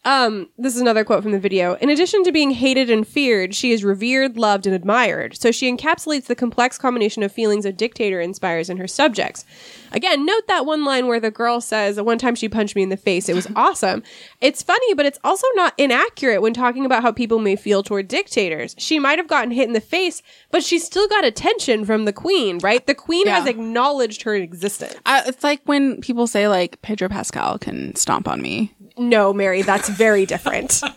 Um, this is another quote from the video. In addition to being hated and feared, she is revered, loved, and admired. So she encapsulates the complex combination of feelings a dictator inspires in her subjects. Again, note that one line where the girl says, One time she punched me in the face. It was awesome. It's funny, but it's also not inaccurate when talking about how people may feel toward dictators. She might have gotten hit in the face, but she still got attention from the queen, right? The queen Yeah. has acknowledged her existence. I, it's like when people say like Pedro Pascal can stomp on me. No, Mary, that's very different.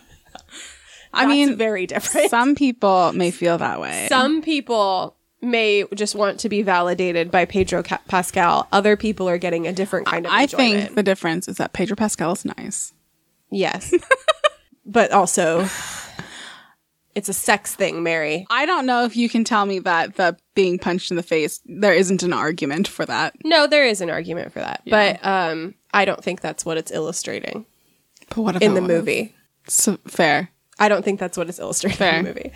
I That's mean, very different. some people may feel that way. Some people may just want to be validated by Pedro Ca- Pascal. Other people are getting a different kind of I enjoyment. think the difference is that Pedro Pascal is nice. yes. but also it's a sex thing, Mary. I don't know if you can tell me that the being punched in the face, there isn't an argument for that. No, there is an argument for that. But um I don't think that's what it's illustrating But what in the movie. So, fair. I don't think that's what it's illustrating Fair. in the movie.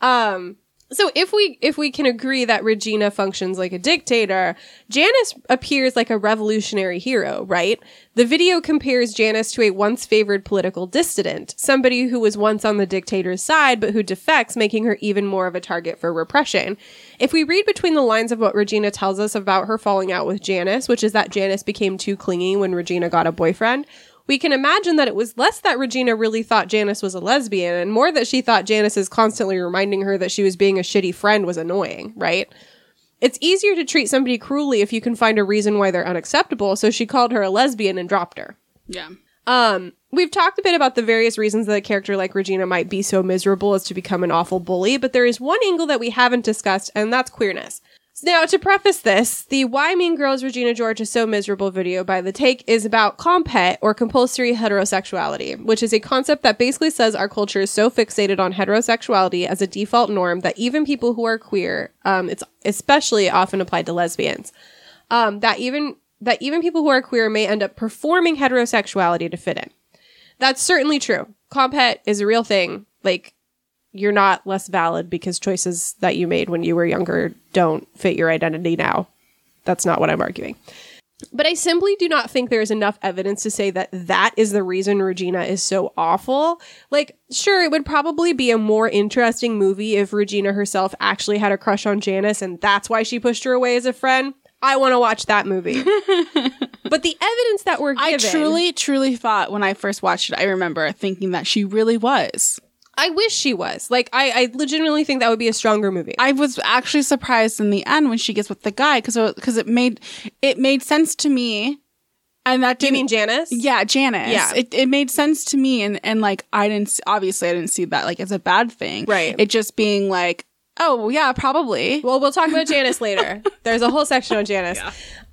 Um, so if we if we can agree that Regina functions like a dictator, Janis appears like a revolutionary hero, right? The video compares Janis to a once favored political dissident, somebody who was once on the dictator's side but who defects, making her even more of a target for repression. If we read between the lines of what Regina tells us about her falling out with Janis, which is that Janis became too clingy when Regina got a boyfriend, we can imagine that it was less that Regina really thought Janis was a lesbian and more that she thought Janis's constantly reminding her that she was being a shitty friend was annoying, right? It's easier to treat somebody cruelly if you can find a reason why they're unacceptable, so she called her a lesbian and dropped her. Yeah. Um, we've talked a bit about the various reasons that a character like Regina might be so miserable as to become an awful bully, but there is one angle that we haven't discussed, and that's queerness. Now, to preface this, the Why Mean Girls Regina George is So Miserable video by The Take is about comphet or compulsory heterosexuality, which is a concept that basically says our culture is so fixated on heterosexuality as a default norm that even people who are queer, um, it's especially often applied to lesbians, um, that even that even people who are queer may end up performing heterosexuality to fit in. That's certainly true. Comphet is a real thing. Like you're not less valid because choices that you made when you were younger don't fit your identity now. That's not what I'm arguing. But I simply do not think there is enough evidence to say that that is the reason Regina is so awful. Like, sure, it would probably be a more interesting movie if Regina herself actually had a crush on Janis and that's why she pushed her away as a friend. I want to watch that movie. but the evidence that we're given, I truly, truly thought when I first watched it, I remember thinking that she really was. I wish she was. Like, I, I legitimately think that would be a stronger movie. I was actually surprised in the end when she gets with the guy because because it made it made sense to me, and that Do you didn't mean Janis? yeah Janis Yeah. it it made sense to me and and like I didn't s- obviously I didn't see that like as a bad thing Right. it just being like oh yeah probably Well, we'll talk about Janis later. There's a whole section on Janis.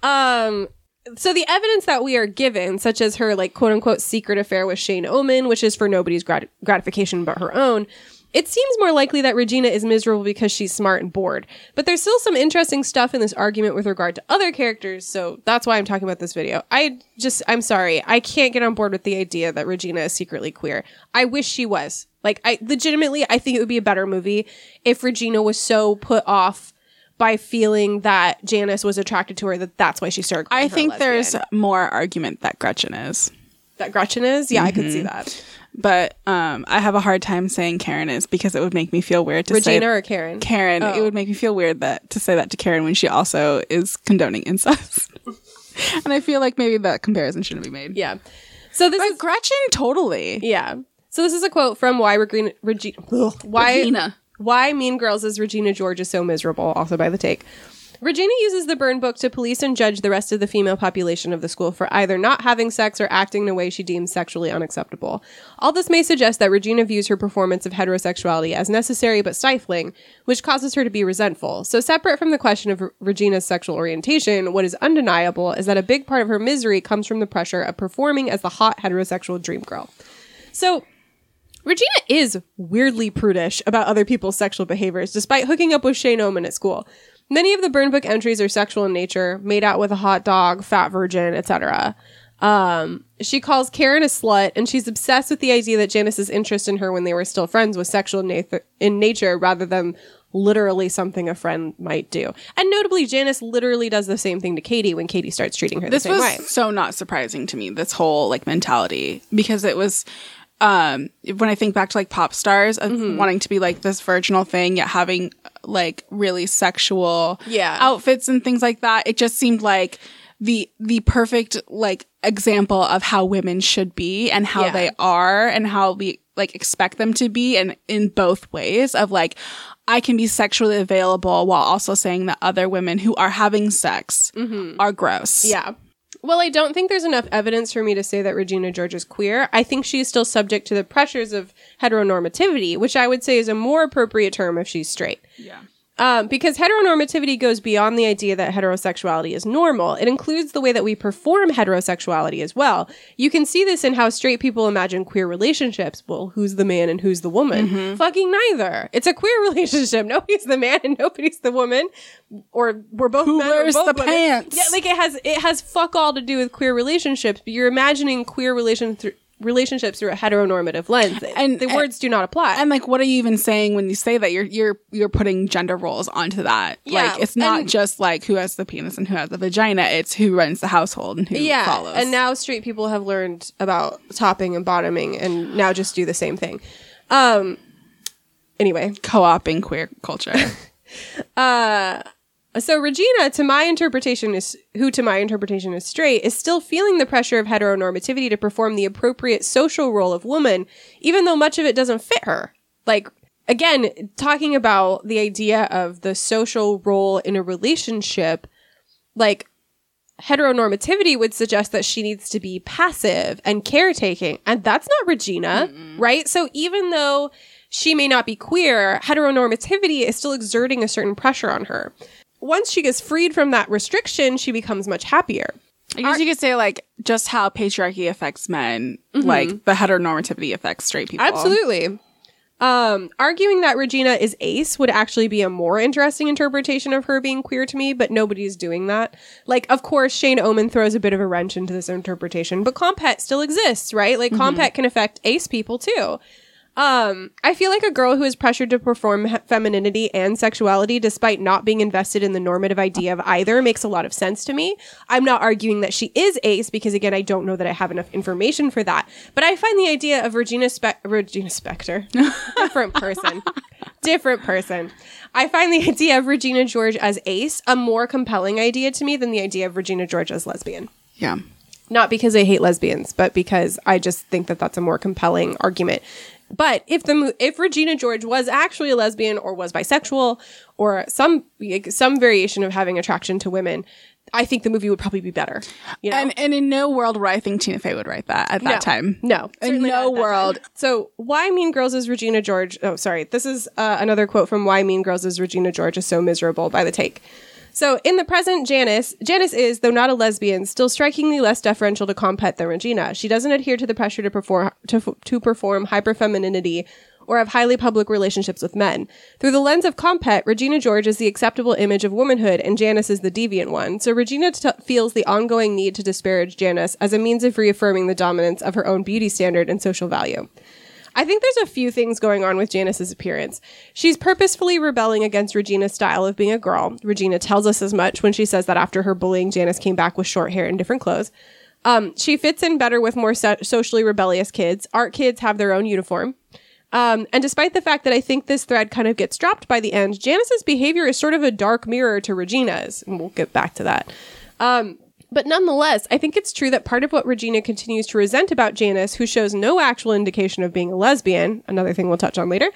Um, so the evidence that we are given, such as her like quote unquote secret affair with Shane Oman, which is for nobody's grat- gratification but her own, it seems more likely that Regina is miserable because she's smart and bored. But there's still some interesting stuff in this argument with regard to other characters, so that's why I'm talking about this video. I just, I'm sorry, I can't get on board with the idea that Regina is secretly queer. I wish she was. Like, I legitimately, I think it would be a better movie if Regina was so put off by feeling that Janis was attracted to her that that's why she started. I think there's more argument that Gretchen is that Gretchen is. Yeah, I could Mm-hmm. see that. but um I have a hard time saying Karen is because it would make me feel weird to Regina say or Karen? Karen it Oh. would make me feel weird that to say that to Karen when she also is condoning incest and I feel like maybe that comparison shouldn't be made Yeah. So this but is Gretchen totally yeah. So this is a quote from why Regina, Regina why Regina. Why Mean Girls is Regina George is so miserable. Also by the take. Regina uses the burn book to police and judge the rest of the female population of the school for either not having sex or acting in a way she deems sexually unacceptable. All this may suggest that Regina views her performance of heterosexuality as necessary but stifling, which causes her to be resentful. So, separate from the question of R- Regina's sexual orientation, what is undeniable is that a big part of her misery comes from the pressure of performing as the hot heterosexual dream girl. So, Regina is weirdly prudish about other people's sexual behaviors, despite hooking up with Shane Oman at school. Many of the burn book entries are sexual in nature, made out with a hot dog, fat virgin, etc. Um, she calls Karen a slut, and she's obsessed with the idea that Janis's interest in her when they were still friends was sexual in, in nature rather than literally something a friend might do. And notably, Janis literally does the same thing to Cady when Cady starts treating her this the same was way. so not surprising to me this whole like mentality because it was um when i think back to like pop stars of Mm-hmm. wanting to be like this virginal thing yet having like really sexual Yeah. outfits and things like that it just seemed like the the perfect like example of how women should be and how Yeah. they are and how we like expect them to be and in both ways of like I can be sexually available while also saying that other women who are having sex are gross. Mm-hmm. Yeah. Well, I don't think there's enough evidence for me to say that Regina George is queer. I think she's still subject to the pressures of heteronormativity, which I would say is a more appropriate term if she's straight. Yeah. Um, because heteronormativity goes beyond the idea that heterosexuality is normal. It includes the way that we perform heterosexuality as well. You can see this in how straight people imagine queer relationships. Well, who's the man and who's the woman? Fucking neither. It's a queer relationship. Nobody's the man and nobody's the woman. Or we're both Who men wears both the women. pants? Yeah, like it has it has fuck all to do with queer relationships. But you're imagining queer relation thr relationships through a heteronormative lens. And- the words do not apply. And like, what are you even saying when you say that? You're you're you're putting gender roles onto that. Yeah, like, it's not and- just like who has the penis and who has the vagina. It's who runs the household and who yeah, follows. and now straight people have learned about topping and bottoming, and now just do the same thing. Um. Anyway, co-oping queer culture. so Regina, to my interpretation, is who to my interpretation is straight, is still feeling the pressure of heteronormativity to perform the appropriate social role of woman, even though much of it doesn't fit her. Like again, talking about the idea of the social role in a relationship, like heteronormativity would suggest that she needs to be passive and caretaking, and that's not Regina, right? So even though she may not be queer, heteronormativity is still exerting a certain pressure on her. Once she gets freed from that restriction, she becomes much happier. I guess you could say like just how patriarchy affects men, like the heteronormativity affects straight people. Absolutely. Um, arguing that Regina is ace would actually be a more interesting interpretation of her being queer to me, but nobody's doing that. Like, of course, Shane Oman throws a bit of a wrench into this interpretation, but comphet still exists, right? Like, comphet can affect ace people too. Um, I feel like a girl who is pressured to perform he- femininity and sexuality despite not being invested in the normative idea of either makes a lot of sense to me. I'm not arguing that she is ace because again, I don't know that I have enough information for that. But I find the idea of Regina Spe- Regina Spektor, different person, different person. I find the idea of Regina George as ace a more compelling idea to me than the idea of Regina George as lesbian Yeah. not because I hate lesbians, but because I just think that that's a more compelling argument. But if the if Regina George was actually a lesbian or was bisexual or some some variation of having attraction to women, I think the movie would probably be better. You know? And and in no world where I think Tina Fey would write that at that No. time. No, In no not at that world. time. So, why Mean Girls is Regina George? Oh, sorry. This is uh, another quote from Why Mean Girls is Regina George is so miserable by the take. So, in the present, Janis, Janis is, though not a lesbian, still strikingly less deferential to comphet than Regina. She doesn't adhere to the pressure to perform to, to perform hyperfemininity or have highly public relationships with men. Through the lens of comphet, Regina George is the acceptable image of womanhood and Janis is the deviant one. So Regina t- feels the ongoing need to disparage Janis as a means of reaffirming the dominance of her own beauty standard and social value. I think there's a few things going on with Janis's appearance. She's purposefully rebelling against Regina's style of being a girl. Regina tells us as much when she says that after her bullying, Janis came back with short hair and different clothes. Um, she fits in better with more so- socially rebellious kids. Art kids have their own uniform. Um, and despite the fact that I think this thread kind of gets dropped by the end, Janis's behavior is sort of a dark mirror to Regina's. And we'll get back to that. Um, but nonetheless, I think it's true that part of what Regina continues to resent about Janis, who shows no actual indication of being a lesbian, another thing we'll touch on later,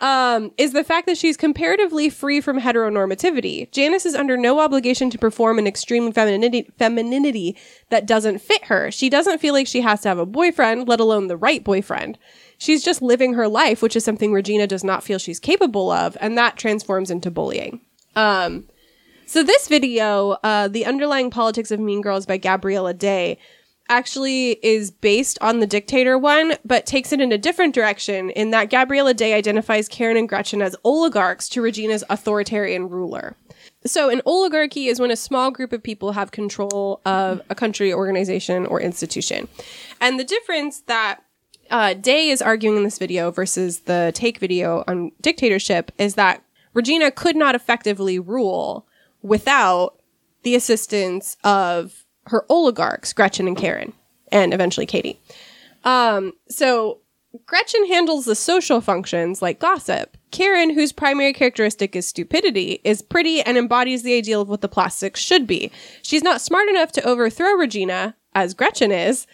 um, is the fact that she's comparatively free from heteronormativity. Janis is under no obligation to perform an extreme femininity, femininity that doesn't fit her. She doesn't feel like she has to have a boyfriend, let alone the right boyfriend. She's just living her life, which is something Regina does not feel she's capable of, and that transforms into bullying. Um, so this video, uh, the underlying politics of Mean Girls by Gabriella Day, actually is based on the dictator one, but takes it in a different direction in that Gabriella Day identifies Karen and Gretchen as oligarchs to Regina's authoritarian ruler. So an oligarchy is when a small group of people have control of a country, organization, or institution. And the difference that uh, Day is arguing in this video versus the take video on dictatorship is that Regina could not effectively rule without the assistance of her oligarchs, Gretchen and Karen, and eventually Cady. Um, so Gretchen handles the social functions like gossip. Karen, whose primary characteristic is stupidity, is pretty and embodies the ideal of what the plastics should be. She's not smart enough to overthrow Regina, as Gretchen is,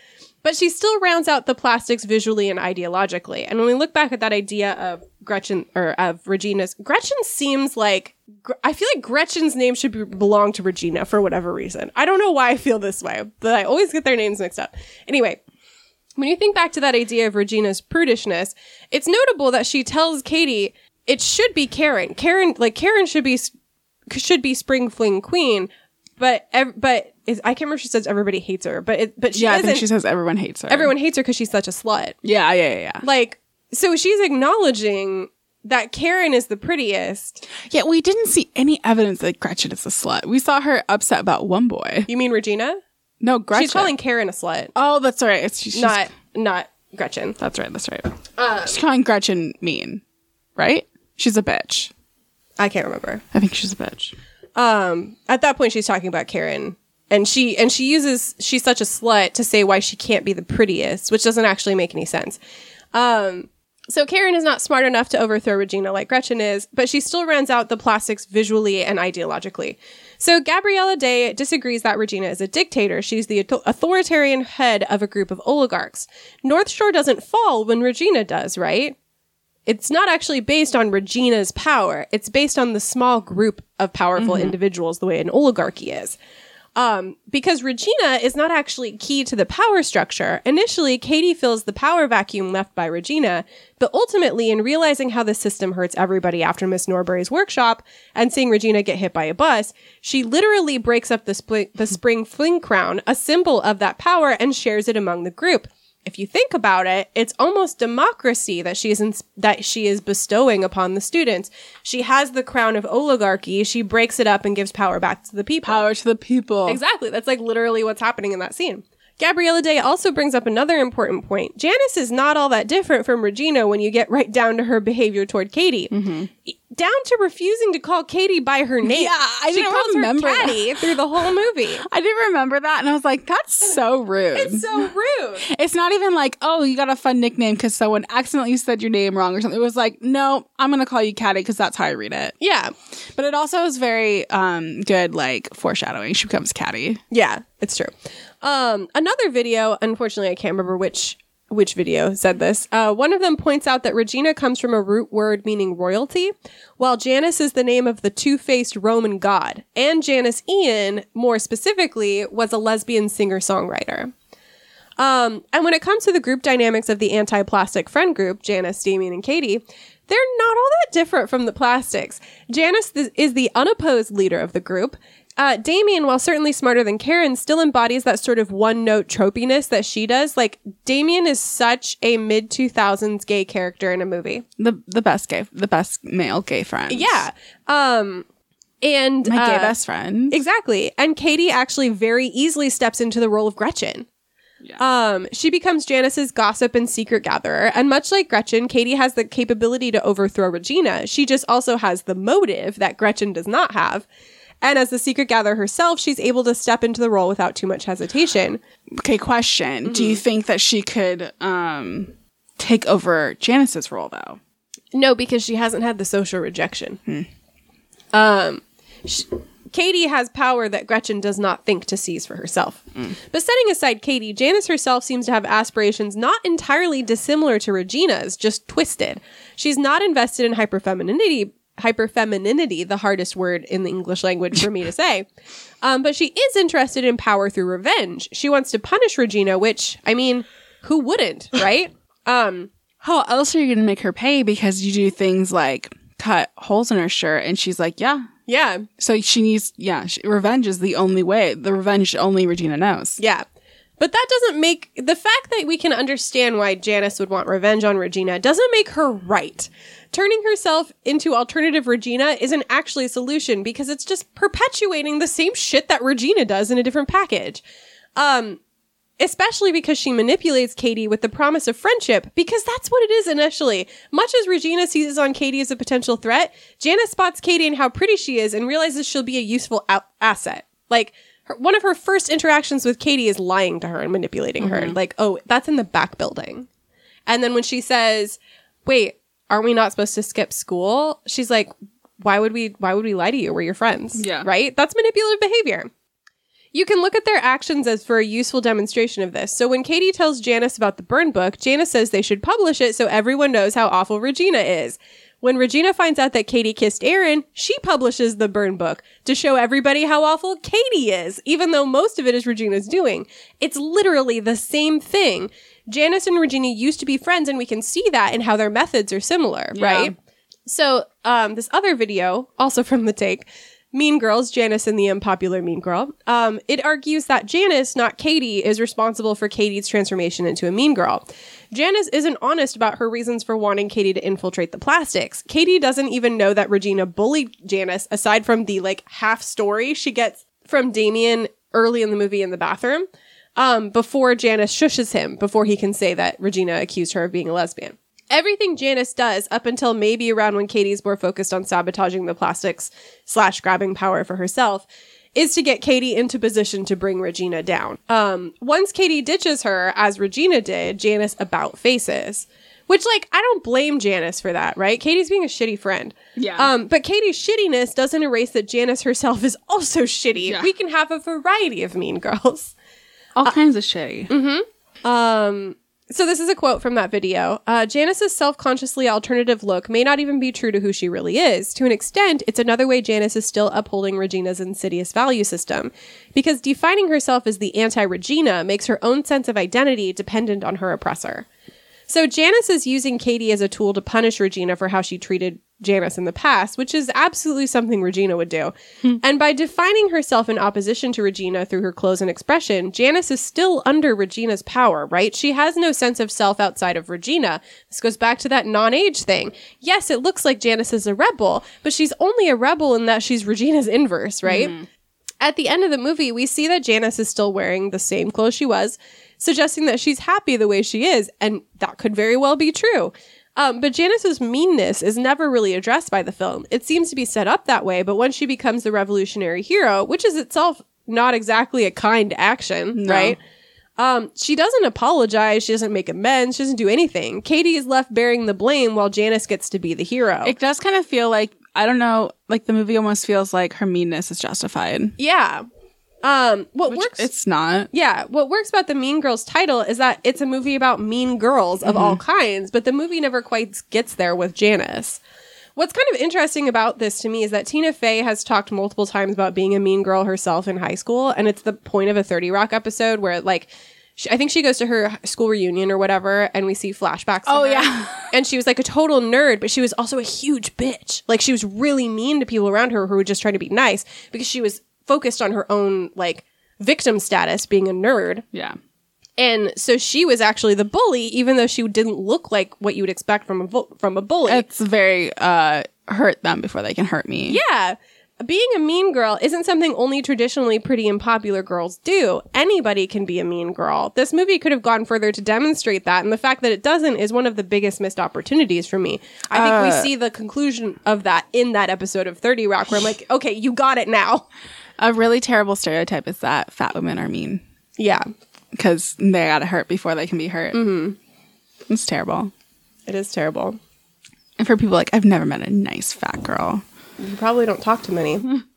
but she still rounds out the plastics visually and ideologically. And when we look back at that idea of Gretchen or of Regina's, Gretchen seems like I feel like Gretchen's name should be, belong to Regina for whatever reason. I don't know why I feel this way, but I always get their names mixed up. Anyway, when you think back to that idea of Regina's prudishness, it's notable that she tells Cady, it should be Karen. Karen, like Karen, should be should be Spring Fling Queen, but ev- but is, I can't remember. if She says everybody hates her, but it, but she yeah, I think she says everyone hates her. everyone hates her because she's such a slut. Yeah, yeah, yeah, yeah. Like, so she's acknowledging that Karen is the prettiest. Yeah, we didn't see any evidence that Gretchen is a slut. We saw her upset about one boy. You mean Regina? No, Gretchen. She's calling Karen a slut, Oh, that's right. It's she's, not not Gretchen. That's right. That's right. Uh, she's calling Gretchen mean, right? She's a bitch. I can't remember. I think she's a bitch. um at that point she's talking about Karen and she and she uses she's such a slut to say why she can't be the prettiest which doesn't actually make any sense um so Karen is not smart enough to overthrow Regina like Gretchen is, but she still runs out the plastics visually and ideologically. So Gabriella Day disagrees that Regina is a dictator. She's the authoritarian head of a group of oligarchs. North Shore doesn't fall when Regina does, right? it's not actually based on Regina's power. It's based on the small group of powerful mm-hmm. individuals, the way an oligarchy is. Um, because Regina is not actually key to the power structure. Initially, Cady fills the power vacuum left by Regina, but ultimately, in realizing how the system hurts everybody after Miss Norbury's workshop and seeing Regina get hit by a bus, she literally breaks up the, spli- the spring fling crown, a symbol of that power, and shares it among the group if you think about it, it's almost democracy that she is ins- that she is bestowing upon the students. She has the crown of oligarchy. She breaks it up and gives power back to the people. Power to the people. Exactly. That's like literally what's happening in that scene. Gabriella Day also brings up another important point. Janis is not all that different from Regina when you get right down to her behavior toward Cady. E- Down to refusing to call Cady by her name. Yeah, I she didn't calls remember her that. Through the whole movie. I didn't remember that, and I was like, "That's so rude." It's so rude. It's not even like, "Oh, you got a fun nickname because someone accidentally said your name wrong or something." It was like, "No, I'm gonna call you Caddy because that's how I read it." Yeah. But it also is very um good, like foreshadowing. She becomes Caddy. Yeah, it's true. Um, another video, unfortunately, I can't remember which which video said this. Uh, one of them points out that Regina comes from a root word meaning royalty, while Janus is the name of the two-faced Roman god. And Janis Ian, more specifically, was a lesbian singer-songwriter. Um, and when it comes to the group dynamics of the anti-plastic friend group, Janis, Damian, and Cady, they're not all that different from the plastics. Janis is the unopposed leader of the group. Uh, Damian, while certainly smarter than Karen, still embodies that sort of one-note tropiness that she does. Like Damian is such a mid two thousands gay character in a movie. The the best gay, the best male gay friend. Yeah. Um, and my gay uh, best friend. Exactly. And Cady actually very easily steps into the role of Gretchen. Um, she becomes Janis's gossip and secret gatherer. And much like Gretchen, Cady has the capability to overthrow Regina. She just also has the motive that Gretchen does not have. And as the secret gatherer herself, she's able to step into the role without too much hesitation. Okay, question: Do you Mm-hmm. think that she could um take over Janis's role though? No, because she hasn't had the social rejection. Um, sh- Cady has power that Gretchen does not think to seize for herself. But setting aside Cady, Janis herself seems to have aspirations not entirely dissimilar to Regina's, just twisted. She's not invested in hyperfemininity. Hyperfemininity, the hardest word in the English language for me to say. Um, but she is interested in power through revenge. She wants to punish Regina, which, I mean, who wouldn't, right? Um, How else are you going to make her pay? Because you do things like cut holes in her shirt, and she's like, "Yeah." yeah, So she needs, yeah. She, revenge is the only way. The revenge only Regina knows. Yeah. But that doesn't make the fact that we can understand why Janis would want revenge on Regina doesn't make her right. Turning herself into alternative Regina isn't actually a solution because it's just perpetuating the same shit that Regina does in a different package. Um, especially because she manipulates Cady with the promise of friendship, because that's what it is initially. Much as Regina seizes on Cady as a potential threat, Janis spots Cady and how pretty she is and realizes she'll be a useful asset. Like, her, one of her first interactions with Cady is lying to her and manipulating her. Mm-hmm. Like, oh, that's in the back building. And then when she says, wait, aren't we not supposed to skip school? She's like, why would we, why would we lie to you? We're your friends. Yeah. Right? That's manipulative behavior. You can look at their actions as for a useful demonstration of this. So when Cady tells Janis about the burn book, Janis says they should publish it so everyone knows how awful Regina is. When Regina finds out that Cady kissed Aaron, she publishes the burn book to show everybody how awful Cady is, even though most of it is Regina's doing. It's literally the same thing. Janis and Regina used to be friends, and we can see that in how their methods are similar, Yeah. right? So, um, this other video, also from the take, Mean Girls, Janis and the unpopular Mean Girl, um, it argues that Janis, not Cady, is responsible for Cady's transformation into a mean girl. Janis isn't honest about her reasons for wanting Cady to infiltrate the plastics. Cady doesn't even know that Regina bullied Janis, aside from the like half story she gets from Damian early in the movie in the bathroom, um, before Janis shushes him, before he can say that Regina accused her of being a lesbian. Everything Janis does up until maybe around when Cady's more focused on sabotaging the plastics slash grabbing power for herself is to get Cady into position to bring Regina down. Um, once Cady ditches her, as Regina did, Janis about faces. Which, like, I don't blame Janis for that, right? Cady's being a shitty friend. Yeah. Um, but Cady's shittiness doesn't erase that Janis herself is also shitty. Yeah. We can have a variety of mean girls. All kinds of shitty. Hmm. Um, so this is a quote from that video. Uh, Janis's self-consciously alternative look may not even be true to who she really is. To an extent, it's another way Janis is still upholding Regina's insidious value system. Because defining herself as the anti-Regina makes her own sense of identity dependent on her oppressor. So Janis is using Cady as a tool to punish Regina for how she treated Janis in the past, which is absolutely something Regina would do. Hmm. And by defining herself in opposition to Regina through her clothes and expression, Janis is still under Regina's power, right? She has no sense of self outside of Regina. This goes back to that non-age thing. Yes, it looks like Janis is a rebel, but she's only a rebel in that she's Regina's inverse, right? Hmm. At the end of the movie, we see that Janis is still wearing the same clothes she was, suggesting that she's happy the way she is, and that could very well be true. Um, but Janis's meanness is never really addressed by the film. It seems to be set up that way, but when she becomes the revolutionary hero, which is itself not exactly a kind action, No. right? Um, she doesn't apologize. She doesn't make amends. She doesn't do anything. Cady is left bearing the blame while Janis gets to be the hero. It does kind of feel like I don't know, like the movie almost feels like her meanness is justified. yeah. Um, what Which works? it's not. Yeah, what works about the Mean Girls title is that it's a movie about mean girls of all kinds, but the movie never quite gets there with Janis. What's kind of interesting about this to me is that Tina Fey has talked multiple times about being a mean girl herself in high school, and it's the point of a 30 Rock episode where, like, she, I think she goes to her school reunion or whatever, and we see flashbacks. Oh, yeah. and she was like a total nerd, but she was also a huge bitch. Like, she was really mean to people around her who were just trying to be nice because she was focused on her own, like, victim status, being a nerd. Yeah. And so she was actually the bully, even though she didn't look like what you would expect from a bu- from a bully. It's very uh hurt them before they can hurt me. yeah, being a mean girl isn't something only traditionally pretty and popular girls do. Anybody can be a mean girl. This movie could have gone further to demonstrate that, and the fact that it doesn't is one of the biggest missed opportunities for me. I think Uh. we see the conclusion of that in that episode of Thirty Rock, where I'm like, okay, you got it now. A really terrible stereotype is that fat women are mean Yeah, because they gotta hurt before they can be hurt. Mm-hmm. It's terrible. it is terrible. And for people like I've never met a nice fat girl. You probably don't talk to many.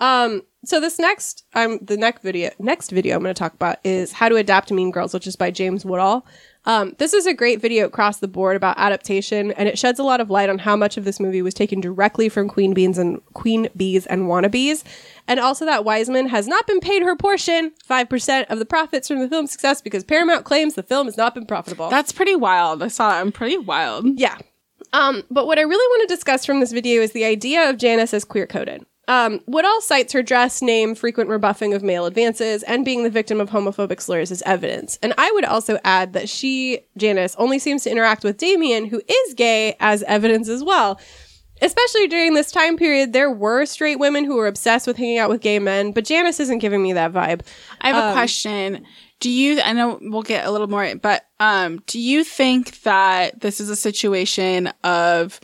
um, so this next, um, the next video, next video I'm going to talk about is how to adapt Mean Girls, which is by James Woodall. Um, this is a great video across the board about adaptation, and it sheds a lot of light on how much of this movie was taken directly from Queen Beans and Queen Bees and Wannabes, and also that Wiseman has not been paid her portion, five percent of the profits from the film's success, because Paramount claims the film has not been profitable. That's pretty wild. I saw it. I'm pretty wild. Yeah. Um, but what I really want to discuss from this video is the idea of Janis as queer coded. Um, Woodall cites her dress, name, frequent rebuffing of male advances, and being the victim of homophobic slurs as evidence. And I would also add that she, Janis, only seems to interact with Damian, who is gay, as evidence as well. Especially during this time period, there were straight women who were obsessed with hanging out with gay men, but Janis isn't giving me that vibe. I have a Um, question. Do you I know we'll get a little more but um do you think that this is a situation of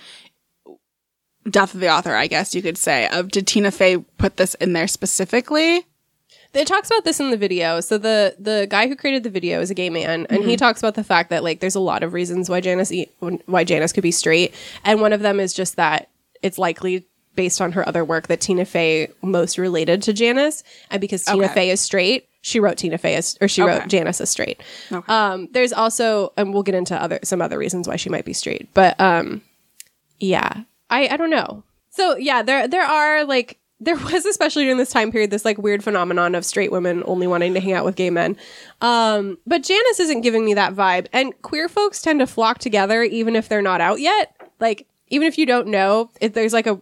death of the author, I guess you could say, of did Tina Fey put this in there specifically? it talks about this in the video. So the the guy who created the video is a gay man, and he talks about the fact that like there's a lot of reasons why Janis e- why Janis could be straight, and one of them is just that it's likely based on her other work that Tina Fey most related to Janis, and because Tina Okay. Fey is straight, she wrote Tina Fey as or she Okay. wrote Janis as straight. Okay. Um, there's also, and we'll get into other some other reasons why she might be straight, but um, yeah, I I don't know. So yeah, there there are like there was especially during this time period this like weird phenomenon of straight women only wanting to hang out with gay men. Um, but Janis isn't giving me that vibe, and queer folks tend to flock together even if they're not out yet. Like even if you don't know, if there's like a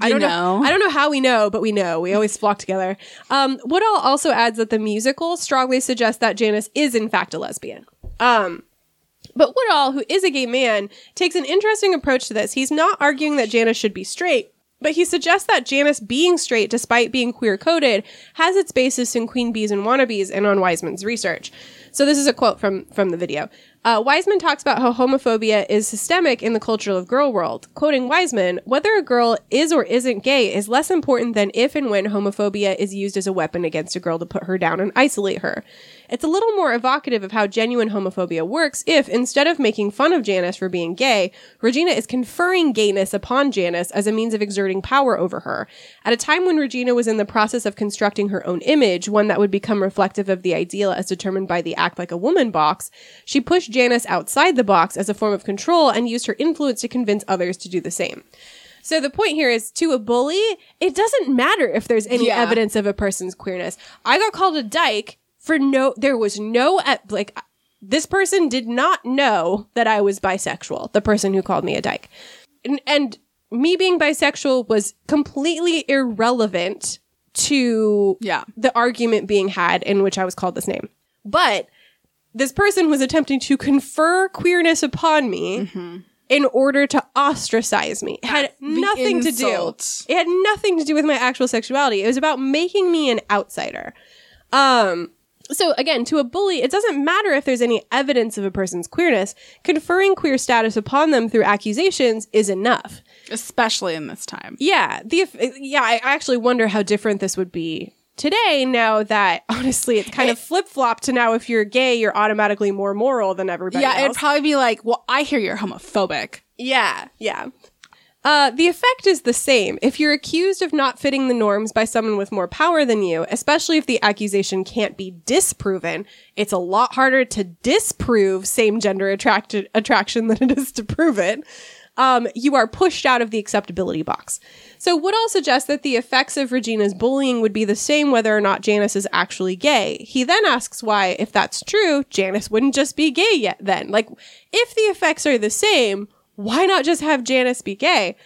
I don't know. know. I don't know how we know, but we know. We always flock together. Um, Woodall also adds that the musical strongly suggests that Janis is in fact a lesbian. Um, but Woodall, who is a gay man, takes an interesting approach to this. He's not arguing that Janis should be straight, but he suggests that Janis being straight, despite being queer coded, has its basis in Queen Bees and Wannabes and on Wiseman's research. So this is a quote from from the video. Uh, Wiseman talks about how homophobia is systemic in the culture of girl world. Quoting Wiseman, whether a girl is or isn't gay is less important than if and when homophobia is used as a weapon against a girl to put her down and isolate her. It's a little more evocative of how genuine homophobia works if, instead of making fun of Janis for being gay, Regina is conferring gayness upon Janis as a means of exerting power over her. At a time when Regina was in the process of constructing her own image, one that would become reflective of the ideal as determined by the act like a woman box, she pushed Janis outside the box as a form of control and used her influence to convince others to do the same. So the point here is to a bully, it doesn't matter if there's any Yeah. evidence of a person's queerness. I got called a dyke for no there was no like this person did not know that I was bisexual. The person who called me a dyke. And, and me being bisexual was completely irrelevant to Yeah. the argument being had in which I was called this name. But this person was attempting to confer queerness upon me in order to ostracize me. It had The nothing to do. It had nothing to do with my actual sexuality. It was about making me an outsider. Um so again, to a bully, it doesn't matter if there's any evidence of a person's queerness. Conferring queer status upon them through accusations is enough. Especially in this time. Yeah, the yeah, I actually wonder how different this would be today. Now that honestly, it's kind of flip flop to now if you're gay, you're automatically more moral than everybody Yeah, else. it'd probably be like, well, I hear you're homophobic. Yeah, yeah. Uh, the effect is the same. If you're accused of not fitting the norms by someone with more power than you, especially if the accusation can't be disproven, it's a lot harder to disprove same gender attract- attraction than it is to prove it. Um, you are pushed out of the acceptability box. So Woodall suggests that the effects of Regina's bullying would be the same whether or not Janis is actually gay. He then asks why, if that's true, Janis wouldn't just be gay yet then. Like, if the effects are the same, why not just have Janis be gay?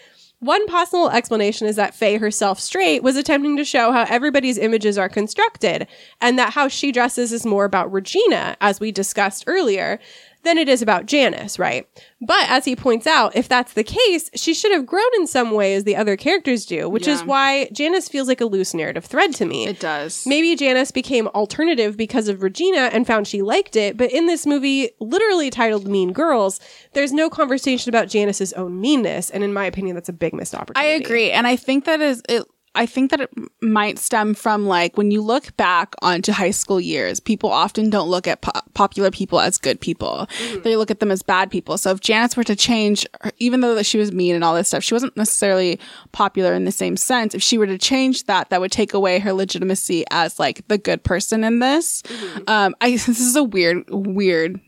One possible explanation is that Fey herself straight was attempting to show how everybody's images are constructed and that how she dresses is more about Regina, as we discussed earlier, than it is about Janis, right? But as he points out, if that's the case, she should have grown in some way as the other characters do, which is why Janis feels like a loose narrative thread to me. It does. Maybe Janis became alternative because of Regina and found she liked it, but in this movie, literally titled Mean Girls, there's no conversation about Janis's own meanness, and in my opinion, that's a big missed opportunity. I agree, and I think that is it. I think that it might stem from like when you look back onto high school years, people often don't look at po- popular people as good people. They look at them as bad people. So if Janis were to change, even though that she was mean and all this stuff, she wasn't necessarily popular in the same sense. If she were to change that, that would take away her legitimacy as like the good person in this. Um, I this is a weird, weird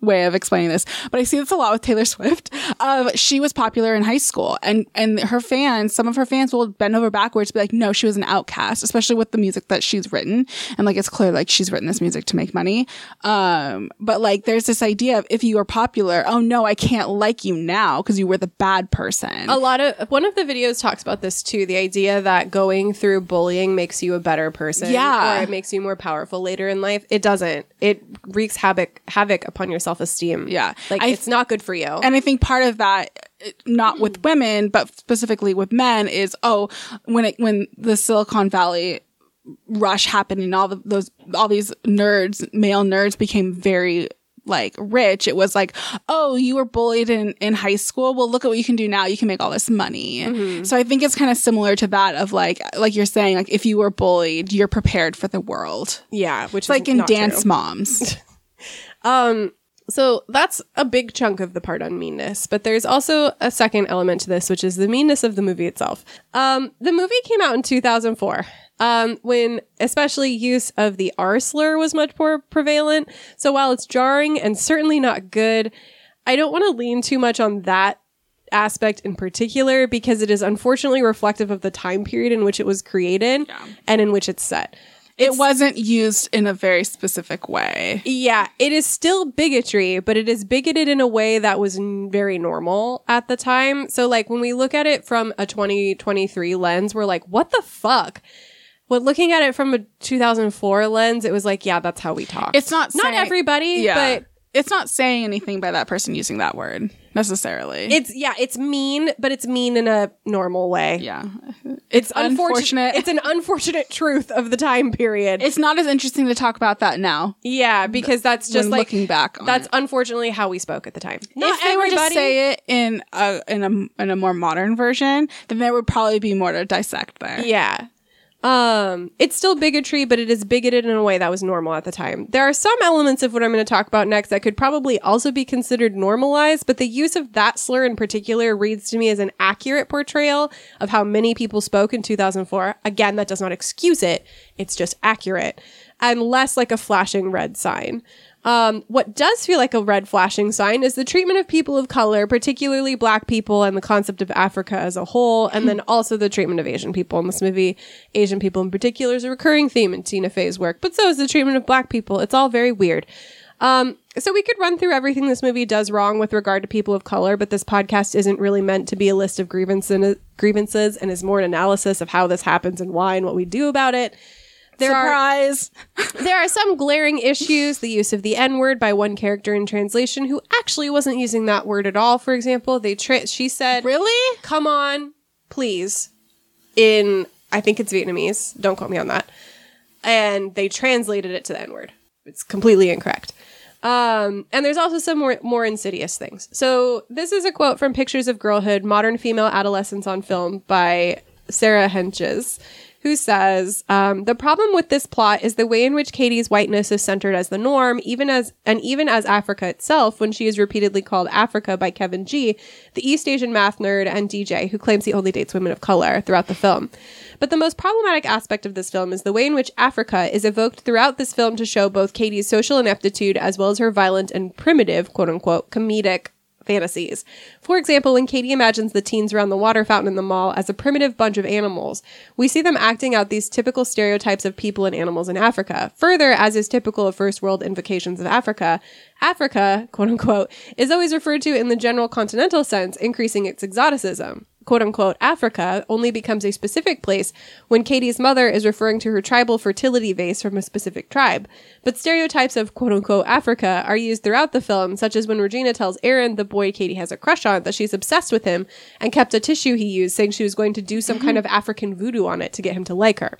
way of explaining this, but I see this a lot with Taylor Swift. Uh, she was popular in high school, and and her fans, some of her fans will bend over backwards to be like, no, she was an outcast, especially with the music that she's written, and like it's clear like she's written this music to make money. Um, but like there's this idea of if you are popular, oh no, I can't like you now because you were the bad person. A lot of one of the videos talks about this too. The idea that going through bullying makes you a better person, Yeah. or it makes you more powerful later in life. It doesn't. It wreaks havoc havoc upon your self esteem. Yeah. like I- it's not good for you. And I think part of that, not with women, but specifically with men, is oh, when it when the Silicon Valley rush happened and all the, those all these nerds, male nerds, became very like rich. It was like, oh, you were bullied in in high school. Well, look at what you can do now. You can make all this money. So I think it's kind of similar to that of like like you're saying, like if you were bullied, you're prepared for the world. yeah, which It's like in Dance true. Moms. Um, so that's a big chunk of the part on meanness, but there's also a second element to this, which is the meanness of the movie itself. Um, the movie came out in 2004. Um, when especially use of the R slur was much more prevalent. So while it's jarring and certainly not good, I don't want to lean too much on that aspect in particular because it is unfortunately reflective of the time period in which it was created Yeah. and in which it's set. It wasn't used in a very specific way. Yeah, it is still bigotry, but it is bigoted in a way that was n- very normal at the time. So, like, when we look at it from a 2023 lens, we're like, what the fuck? But looking at it from a 2004 lens, it was like, yeah, that's how we talk. It's not not saying- everybody, Yeah. but it's not saying anything by that person using that word necessarily. it's yeah, it's mean, but it's mean in a normal way. yeah. It's unfortunate. unfortunate. It's an unfortunate truth of the time period. It's not as interesting to talk about that now. yeah, because that's just like looking back on that's it. unfortunately how we spoke at the time. Not if they were to say it in a in a in a more modern version, then there would probably be more to dissect there. Yeah. Um, it's still bigotry, but it is bigoted in a way that was normal at the time. There are some elements of what I'm going to talk about next that could probably also be considered normalized, but the use of that slur in particular reads to me as an accurate portrayal of how many people spoke in 2004. Again, that does not excuse it. It's just accurate and less like a flashing red sign. Um, what does feel like a red flashing sign is the treatment of people of color, particularly black people, and the concept of Africa as a whole, and then also the treatment of Asian people in this movie. Asian people in particular is a recurring theme in Tina Fey's work, but so is the treatment of black people. It's all very weird. Um, so we could run through everything this movie does wrong with regard to people of color, but this podcast isn't really meant to be a list of grievances, grievances and is more an analysis of how this happens and why and what we do about it. There are there are some glaring issues. The use of the N word by one character in translation who actually wasn't using that word at all. For example, they tra- she said, really? "Come on, please," in I think it's Vietnamese. Don't quote me on that. And they translated it to the N word. It's completely incorrect. Um, and there's also some more, more insidious things. So this is a quote from Pictures of Girlhood: Modern Female Adolescence on Film by Sarah Henches, who says um, the problem with this plot is the way in which Cady's whiteness is centered as the norm, even as and even as Africa itself, when she is repeatedly called Africa by Kevin G, the East Asian math nerd and DJ who claims he only dates women of color throughout the film. But the most problematic aspect of this film is the way in which Africa is evoked throughout this film to show both Cady's social ineptitude as well as her violent and primitive, quote unquote, comedic fantasies. For example, when Cady imagines the teens around the water fountain in the mall as a primitive bunch of animals, we see them acting out these typical stereotypes of people and animals in Africa. Further, as is typical of first world invocations of Africa, Africa, quote unquote, is always referred to in the general continental sense, increasing its exoticism. Quote unquote, Africa only becomes a specific place when Cady's mother is referring to her tribal fertility vase from a specific tribe. But stereotypes of quote unquote Africa are used throughout the film, such as when Regina tells Aaron, the boy Cady has a crush on, that she's obsessed with him and kept a tissue he used, saying she was going to do some kind mm-hmm. of African voodoo on it to get him to like her.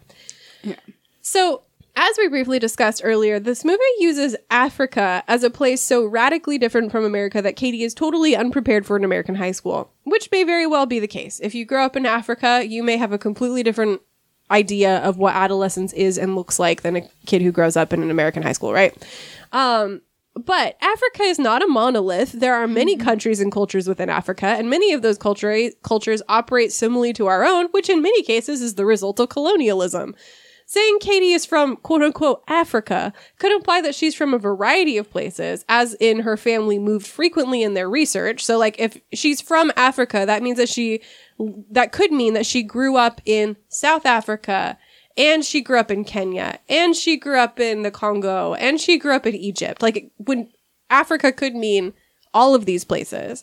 So, as we briefly discussed earlier, this movie uses Africa as a place so radically different from America that Cady is totally unprepared for an American high school, which may very well be the case. If you grow up in Africa, you may have a completely different idea of what adolescence is and looks like than a kid who grows up in an American high school, right? Um, but Africa is not a monolith. There are many countries and cultures within Africa, and many of those culture- cultures operate similarly to our own, which in many cases is the result of colonialism. Saying Cady is from quote unquote Africa could imply that she's from a variety of places, as in her family moved frequently in their research. So, like, if she's from Africa, that means that she, that could mean that she grew up in South Africa, and she grew up in Kenya, and she grew up in the Congo, and she grew up in Egypt. Like, when Africa could mean all of these places.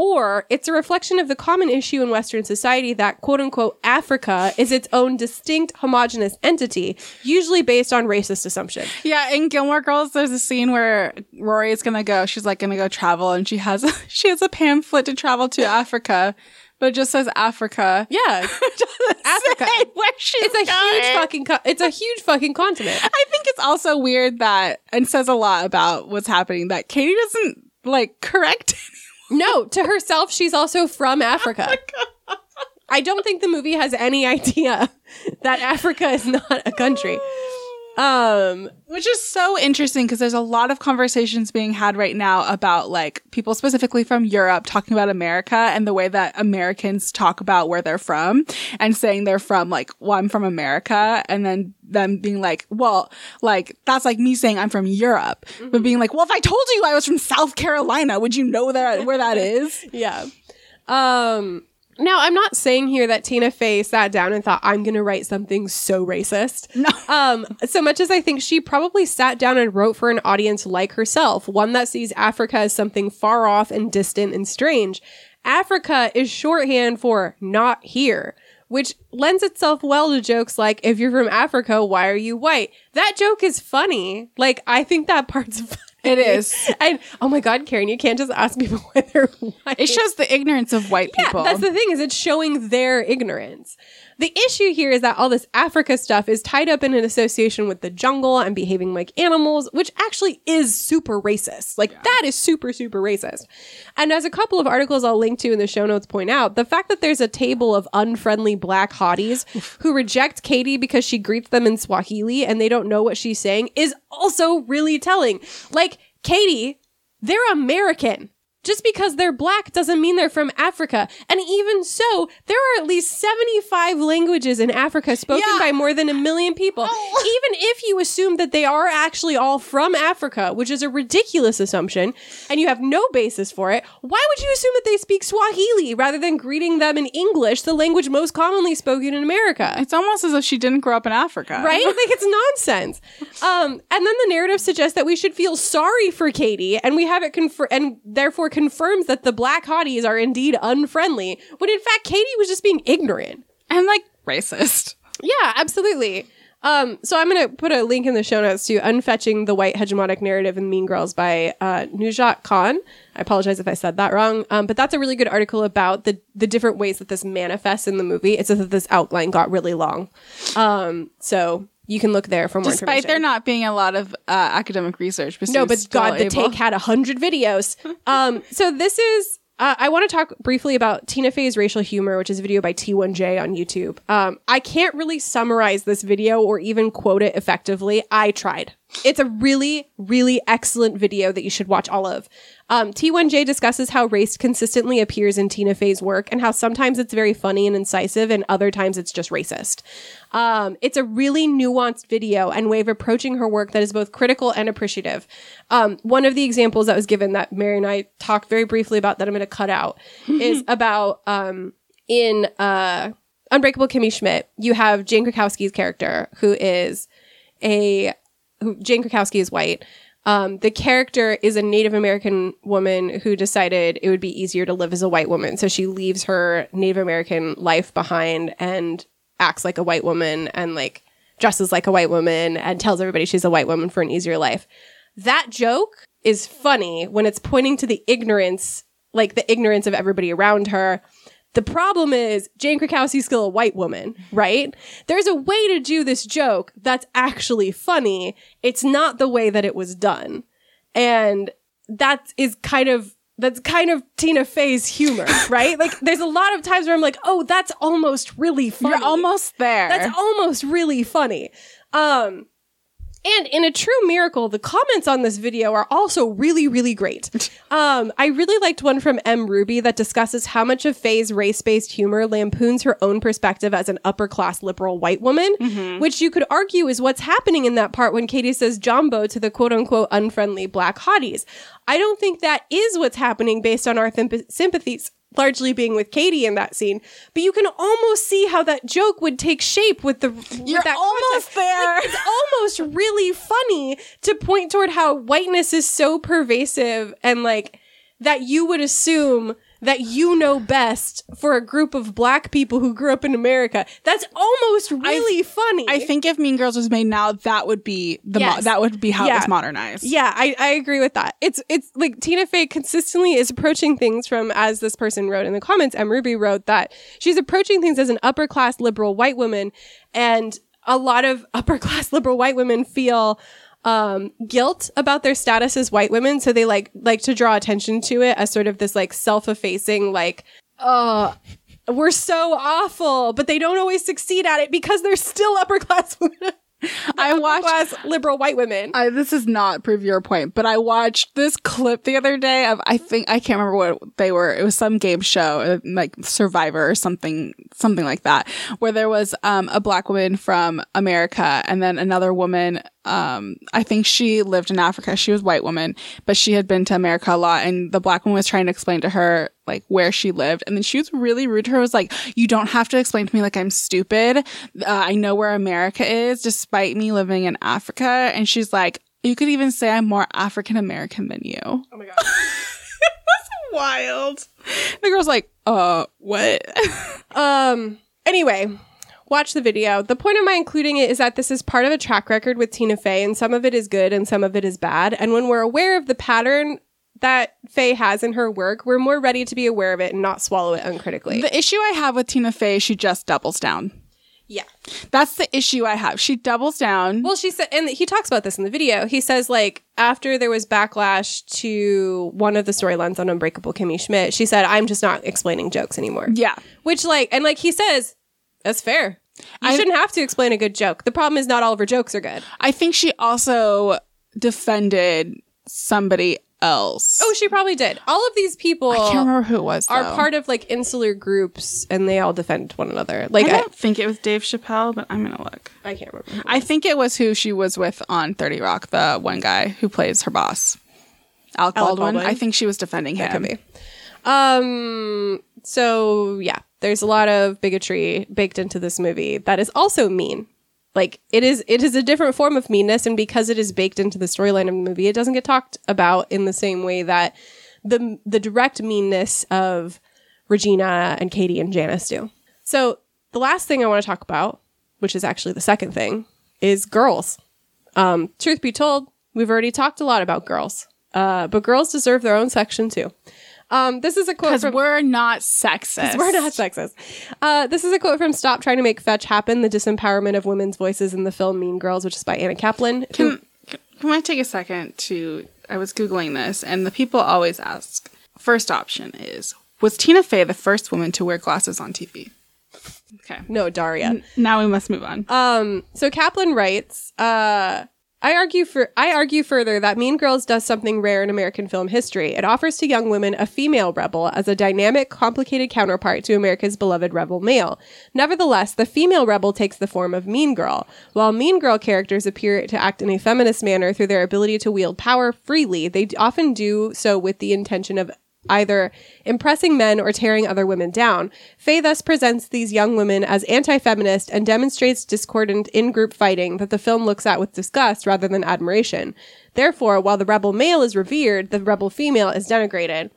Or it's a reflection of the common issue in Western society that quote unquote Africa is its own distinct homogenous entity, usually based on racist assumption. Yeah, in Gilmore Girls, there's a scene where Rory is gonna go. She's like gonna go travel, and she has a, she has a pamphlet to travel to Africa, but it just says Africa. Yeah. Africa. Where she's It's a going. huge fucking co- it's a huge fucking continent. I think it's also weird that and says a lot about what's happening that Cady doesn't like correct. No, to herself she's also from Africa. Oh I don't think the movie has any idea that Africa is not a country. Um Which is so interesting because there's a lot of conversations being had right now about like people specifically from Europe talking about America and the way that Americans talk about where they're from and saying they're from like, well, I'm from America. And then them being like, well, like that's like me saying I'm from Europe, but being like, well, if I told you I was from South Carolina, would you know that where that is? Yeah. Um Now, I'm not saying here that Tina Fey sat down and thought, I'm going to write something so racist. No. Um, so much as I think she probably sat down and wrote for an audience like herself, one that sees Africa as something far off and distant and strange. Africa is shorthand for not here, which lends itself well to jokes like, if you're from Africa, why are you white? That joke is funny. Like, I think that part's funny. It is. And oh my God, Karen, you can't just ask people why they're white. It shows the ignorance of white people. Yeah, that's the thing is it's showing their ignorance. The issue here is that all this Africa stuff is tied up in an association with the jungle and behaving like animals, which actually is super racist. Like that is super, super racist. And as a couple of articles I'll link to in the show notes point out, the fact that there's a table of unfriendly black hotties who reject Cady because she greets them in Swahili and they don't know what she's saying is also really telling. Like, Cady, they're American. Just because they're black doesn't mean they're from Africa. And even so, there are at least 75 languages in Africa spoken Yeah. by more than a million people. Oh. Even if you assume that they are actually all from Africa, which is a ridiculous assumption, and you have no basis for it, why would you assume that they speak Swahili rather than greeting them in English, the language most commonly spoken in America? It's almost as if she didn't grow up in Africa. right? Like it's nonsense. Um, and then the narrative suggests that we should feel sorry for Cady, and we have it confirmed, and therefore confirms that the black hotties are indeed unfriendly. When in fact, Cady was just being ignorant. And like racist. Yeah, absolutely. Um, so I'm gonna put a link in the show notes to "Unfetching the White Hegemonic Narrative in Mean Girls" by uh, Nujat Khan. I apologize if I said that wrong, um, but that's a really good article about the the different ways that this manifests in the movie. It's just that this outline got really long, um, so you can look there for more information. Despite there not being a lot of uh, academic research. no, but God, the take had a hundred videos. um, so this is. Uh, I want to talk briefly about Tina Fey's racial humor, which is a video by T1J on YouTube. Um, I can't really summarize this video or even quote it effectively. I tried. It's a really, really excellent video that you should watch all of. Um, T1J discusses how race consistently appears in Tina Fey's work and how sometimes it's very funny and incisive and other times it's just racist. Um, it's a really nuanced video and way of approaching her work that is both critical and appreciative. Um, one of the examples that was given that Mary and I talked very briefly about that I'm going to cut out is about um, in uh, Unbreakable Kimmy Schmidt, you have Jane Krakowski's character who is a who Jane Krakowski is white. Um, the character is a Native American woman who decided it would be easier to live as a white woman. So she leaves her Native American life behind and acts like a white woman and like dresses like a white woman and tells everybody she's a white woman for an easier life. That joke is funny when it's pointing to the ignorance, like the ignorance of everybody around her. The problem is Jane Krakowski's still a white woman, right? There's a way to do this joke that's actually funny. It's not the way that it was done. And that is kind of that's kind of Tina Fey's humor, right? like there's a lot of times where I'm like, "Oh, that's almost really funny." You're almost there. That's almost really funny. Um, and in a true miracle, the comments on this video are also really, really great. Um, I really liked one from M. Ruby that discusses how much of Fey's race based humor lampoons her own perspective as an upper class liberal white woman, which you could argue is what's happening in that part when Cady says jumbo to the quote unquote unfriendly black hotties. I don't think that is what's happening based on our thimp- sympathies largely being with Cady in that scene, but you can almost see how that joke would take shape with the with You're that almost context. there. Like, it's almost really funny to point toward how whiteness is so pervasive and like that you would assume that you know best for a group of black people who grew up in America. That's almost really funny. I think if Mean Girls was made now, that would be the mo- that would be how it Yeah. was modernized. Yeah, I, I agree with that. It's it's like Tina Fey consistently is approaching things from as this person wrote in the comments. M. Ruby wrote that she's approaching things as an upper class liberal white woman, and a lot of upper class liberal white women feel um guilt about their status as white women. So they like like to draw attention to it as sort of this like self-effacing like uh we're so awful but they don't always succeed at it because they're still upper class women I watched class liberal white women I, this is not prove your point, but I watched this clip the other day of I think I can't remember what they were. It was some game show, uh, like Survivor or something, something like that, where there was um, a black woman from America and then another woman. Um, I think she lived in Africa. She was a white woman, but she had been to America a lot, and the black woman was trying to explain to her like where she lived. And then she was really rude to her. Was like, you don't have to explain to me like I'm stupid. Uh, I know where America is, despite me living in Africa. And she's like, you could even say I'm more African American than you. Oh my god. That's wild. The girl's like, uh, what? Um. Anyway, watch the video. The point of my including it is that this is part of a track record with Tina Fey, and some of it is good and some of it is bad. And when we're aware of the pattern that Fey has in her work, we're more ready to be aware of it and not swallow it uncritically. the issue I have with Tina Fey, she just doubles down. yeah. That's the issue I have. She doubles down. Well, she said, and he talks about this in the video. He says, like, after there was backlash to one of the storylines on Unbreakable Kimmy Schmidt, she said, I'm just not explaining jokes anymore. yeah. Which, like, and like he says, that's fair. You I- shouldn't have to explain a good joke. The problem is not all of her jokes are good. I think she also defended somebody else. Oh, she probably did. All of these people I can't remember who it was. are though. part of like insular groups and they all defend one another. Like, I I, don't think it was Dave Chappelle, but I'm gonna look. I, can't remember. I think it was who she was with on 30 Rock, the one guy who plays her boss. Alec, Alec Baldwin. Baldwin? I think she was defending him. Could be. Um. So yeah, there's a lot of bigotry baked into this movie that is also mean. Like it is, it is a different form of meanness, and because it is baked into the storyline of the movie, it doesn't get talked about in the same way that the the direct meanness of Regina and Cady and Janis do. So the last thing I want to talk about, which is actually the second thing, is girls. Um, truth be told, we've already talked a lot about girls, uh, but girls deserve their own section too. Um, this is a quote Because we're not sexist. we're not sexist. Uh, this is a quote from "Stop Trying to Make Fetch Happen: The Disempowerment of Women's Voices in the Film Mean Girls," which is by Anna Kaplan. who- Can, can I take a second to? I was googling this, and the people always ask. First option is: Was Tina Fey the first woman to wear glasses on TV? Okay. no, Daria. Now we must move on. Um, so Kaplan writes, uh, I argue for I argue further that Mean Girls does something rare in American film history. It offers to young women a female rebel as a dynamic, complicated counterpart to America's beloved rebel male. Nevertheless, the female rebel takes the form of Mean Girl. While Mean Girl characters appear to act in a feminist manner through their ability to wield power freely, they often do so with the intention of either impressing men or tearing other women down. Fey thus presents these young women as anti feminist and demonstrates discordant in group fighting that the film looks at with disgust rather than admiration. Therefore, while the rebel male is revered, the rebel female is denigrated.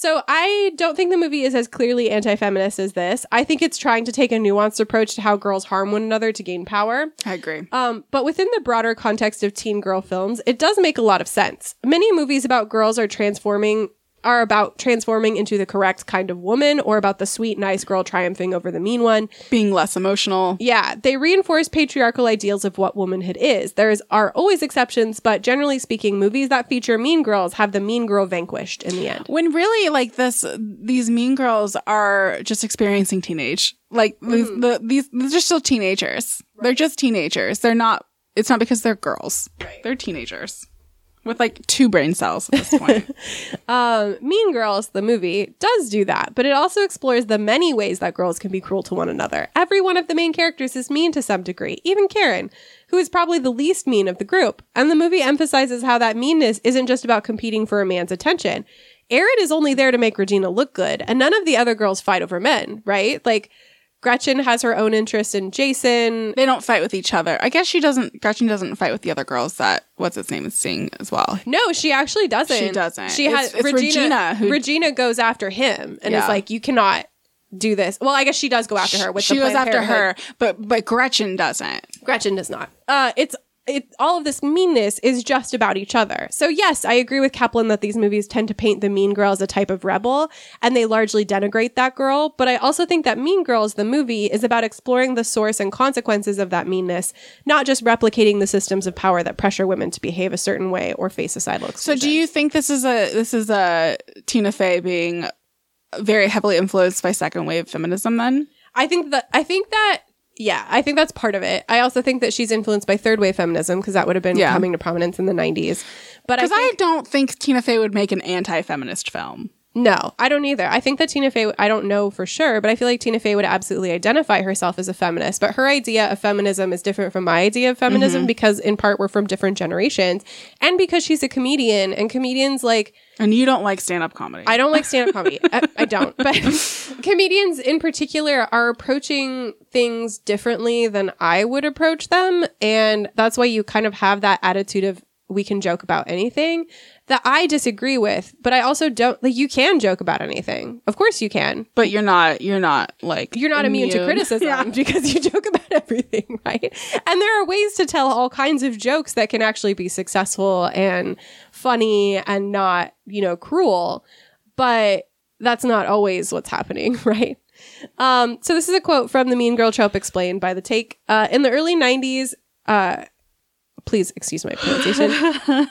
So I don't think the movie is as clearly anti-feminist as this. I think it's trying to take a nuanced approach to how girls harm one another to gain power. I agree. Um, but within the broader context of teen girl films, it does make a lot of sense. Many movies about girls are transforming are about transforming into the correct kind of woman or about the sweet, nice girl triumphing over the mean one. Being less emotional. Yeah, they reinforce patriarchal ideals of what womanhood is. There is, are always exceptions, but generally speaking, movies that feature mean girls have the mean girl vanquished in the end. When really, like this, these mean girls are just experiencing teenage. Like these, mm-hmm. the, these, they're still teenagers. They're just teenagers. They're not. It's not because they're girls. They're teenagers with like two brain cells at this point. Um, mean Girls, the movie, does do that, but it also explores the many ways that girls can be cruel to one another. Every one of the main characters is mean to some degree, even Karen, who is probably the least mean of the group. And the movie emphasizes how that meanness isn't just about competing for a man's attention. Aaron is only there to make Regina look good, and none of the other girls fight over men, right? Like, Gretchen has her own interest in Jason. they don't fight with each other. I guess she doesn't. Gretchen doesn't fight with the other girls that what's its name is seeing as well. No, she actually doesn't. She doesn't. She has it's Regina. Regina Regina, who- goes after him and Yeah. is like, "You cannot do this." Well, I guess she does go after her. With she the goes after her, but but Gretchen doesn't. Gretchen does not. Uh, it's it. All of this meanness is just about each other. So yes, I agree with Kaplan that these movies tend to paint the mean girl as a type of rebel, and they largely denigrate that girl. But I also think that Mean Girls, the movie, is about exploring the source and consequences of that meanness, not just replicating the systems of power that pressure women to behave a certain way or face societal So do you think this is a this is a Tina Fey being very heavily influenced by second wave feminism then? I think that I think that yeah, I think that's part of it. I also think that she's influenced by third wave feminism because that would have been Yeah. coming to prominence in the 90s. But Because I, think don't think Tina Fey would make an anti-feminist film. No, I don't either. I think that Tina Fey, I don't know for sure, but I feel like Tina Fey would absolutely identify herself as a feminist. But her idea of feminism is different from my idea of feminism mm-hmm. because, in part, we're from different generations and because she's a comedian and comedians like, And you don't like stand up comedy. I don't like stand up comedy. I, I don't. But comedians in particular are approaching things differently than I would approach them. And that's why you kind of have that attitude of we can joke about anything that I disagree with. But I also don't like you can joke about anything. Of course you can. but you're not. You're not like You're not immune, to criticism Yeah. because you joke about everything, right? And there are ways to tell all kinds of jokes that can actually be successful and funny and not, you know, cruel. But that's not always what's happening, right? Um, so this is a quote from the Mean Girl trope explained by the Take. Uh, in the early '90s, uh, please excuse my pronunciation.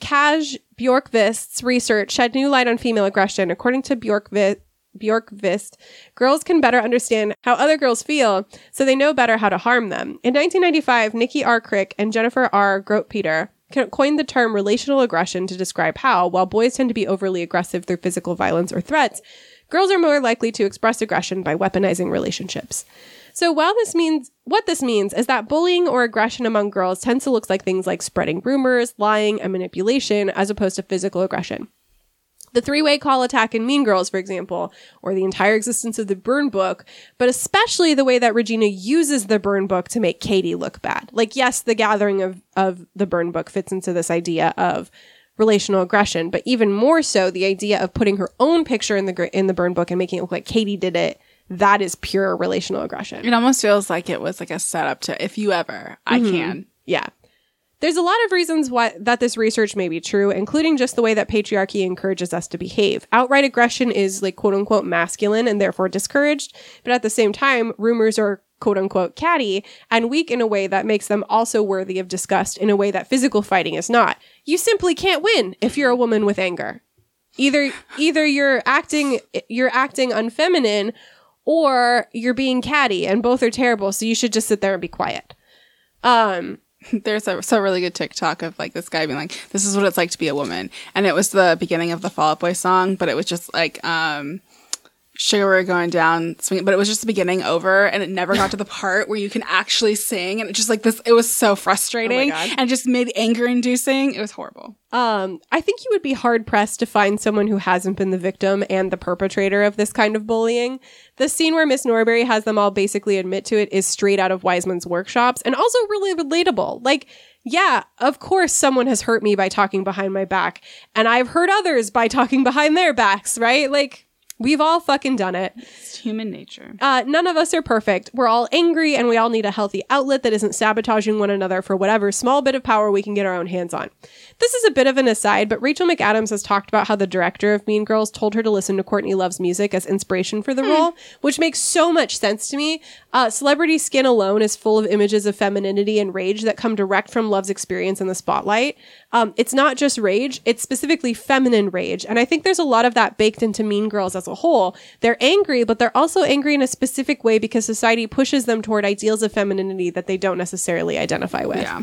Kaj Björkqvist's research shed new light on female aggression. According to Björkqvist, Björkqvist, girls can better understand how other girls feel, so they know better how to harm them. In 1995, Nikki R. Crick and Jennifer R. Grotpeter coined the term relational aggression to describe how, while boys tend to be overly aggressive through physical violence or threats, girls are more likely to express aggression by weaponizing relationships. So while this means what this means is that bullying or aggression among girls tends to look like things like spreading rumors, lying, and manipulation as opposed to physical aggression. The three way call attack in Mean Girls, for example, or the entire existence of the burn book, but especially the way that Regina uses the burn book to make Cady look bad. Like, yes, the gathering of, of the burn book fits into this idea of relational aggression, but even more so, the idea of putting her own picture in the in the burn book and making it look like Cady did it. That is pure relational aggression. It almost feels like it was like a setup to if you ever, I mm-hmm. can. Yeah. There's a lot of reasons why that this research may be true, including just the way that patriarchy encourages us to behave. Outright aggression is like quote unquote masculine and therefore discouraged, but at the same time, rumors are quote unquote catty and weak in a way that makes them also worthy of disgust in a way that physical fighting is not. You simply can't win if you're a woman with anger. Either either you're acting you're acting unfeminine or you're being catty and both are terrible, so you should just sit there and be quiet. Um There's a so really good TikTok of like this guy being like, "This is what it's like to be a woman," and it was the beginning of the Fall Out Boy song, but it was just like, um, "Sugar We're going down," but it was just the beginning over, and it never got to the part where you can actually sing, and it just like this, it was so frustrating, God. and just made anger inducing. It was horrible. Um, I think you would be hard pressed to find someone who hasn't been the victim and the perpetrator of this kind of bullying. The scene where Miss Norbury has them all basically admit to it is straight out of Wiseman's workshops and also really relatable. Like, yeah, of course someone has hurt me by talking behind my back, and I've hurt others by talking behind their backs, right? Like, we've all fucking done it. It's human nature. Uh, none of us are perfect. We're all angry and we all need a healthy outlet that isn't sabotaging one another for whatever small bit of power we can get our own hands on. This is a bit of an aside, but Rachel McAdams has talked about how the director of Mean Girls told her to listen to Courtney Love's music as inspiration for the role, which makes so much sense to me. Uh, Celebrity Skin alone is full of images of femininity and rage that come direct from Love's experience in the spotlight. Um, it's not just rage, it's specifically feminine rage. And I think there's a lot of that baked into Mean Girls as a whole. They're angry, but they're also angry in a specific way because society pushes them toward ideals of femininity that they don't necessarily identify with. Yeah.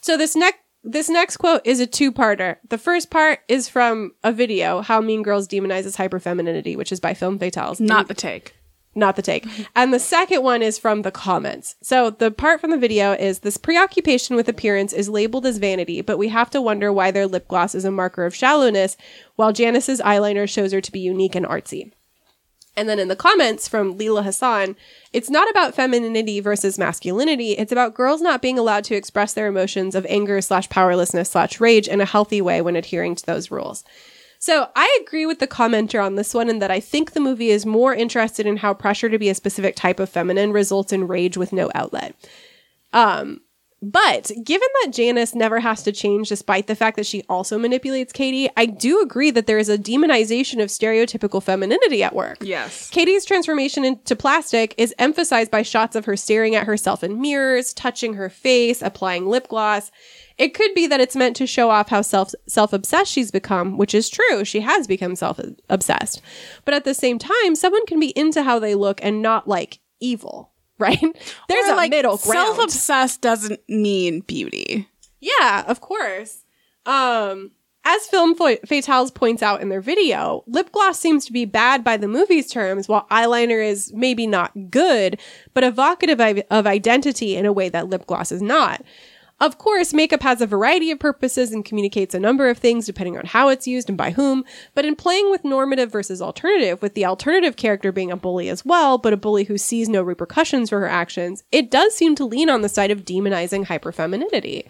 So this next this next quote is a two-parter. The first part is from a video, How Mean Girls Demonizes Hyperfemininity, which is by Film Fatales. Not the take. Not the take. And the second one is from the comments. So the part from the video is this preoccupation with appearance is labeled as vanity, but we have to wonder why their lip gloss is a marker of shallowness, while Janis's eyeliner shows her to be unique and artsy. And then in the comments from Leela Hassan, it's not about femininity versus masculinity. It's about girls not being allowed to express their emotions of anger slash powerlessness slash rage in a healthy way when adhering to those rules. So I agree with the commenter on this one in that I think the movie is more interested in how pressure to be a specific type of feminine results in rage with no outlet. Um, but given that Janis never has to change despite the fact that she also manipulates Cady, I do agree that there is a demonization of stereotypical femininity at work. Yes. Cady's transformation into plastic is emphasized by shots of her staring at herself in mirrors, touching her face, applying lip gloss. It could be that it's meant to show off how self self obsessed she's become, which is true. She has become self obsessed. But at the same time, someone can be into how they look and not like evil, right? There's Or, a like middle ground. Self obsessed doesn't mean beauty. Yeah, of course. Um As Film Fa- Fatales points out in their video, lip gloss seems to be bad by the movie's terms, while eyeliner is maybe not good, but evocative of identity in a way that lip gloss is not. Of course, makeup has a variety of purposes and communicates a number of things depending on how it's used and by whom, but in playing with normative versus alternative, with the alternative character being a bully as well, but a bully who sees no repercussions for her actions, it does seem to lean on the side of demonizing hyperfemininity.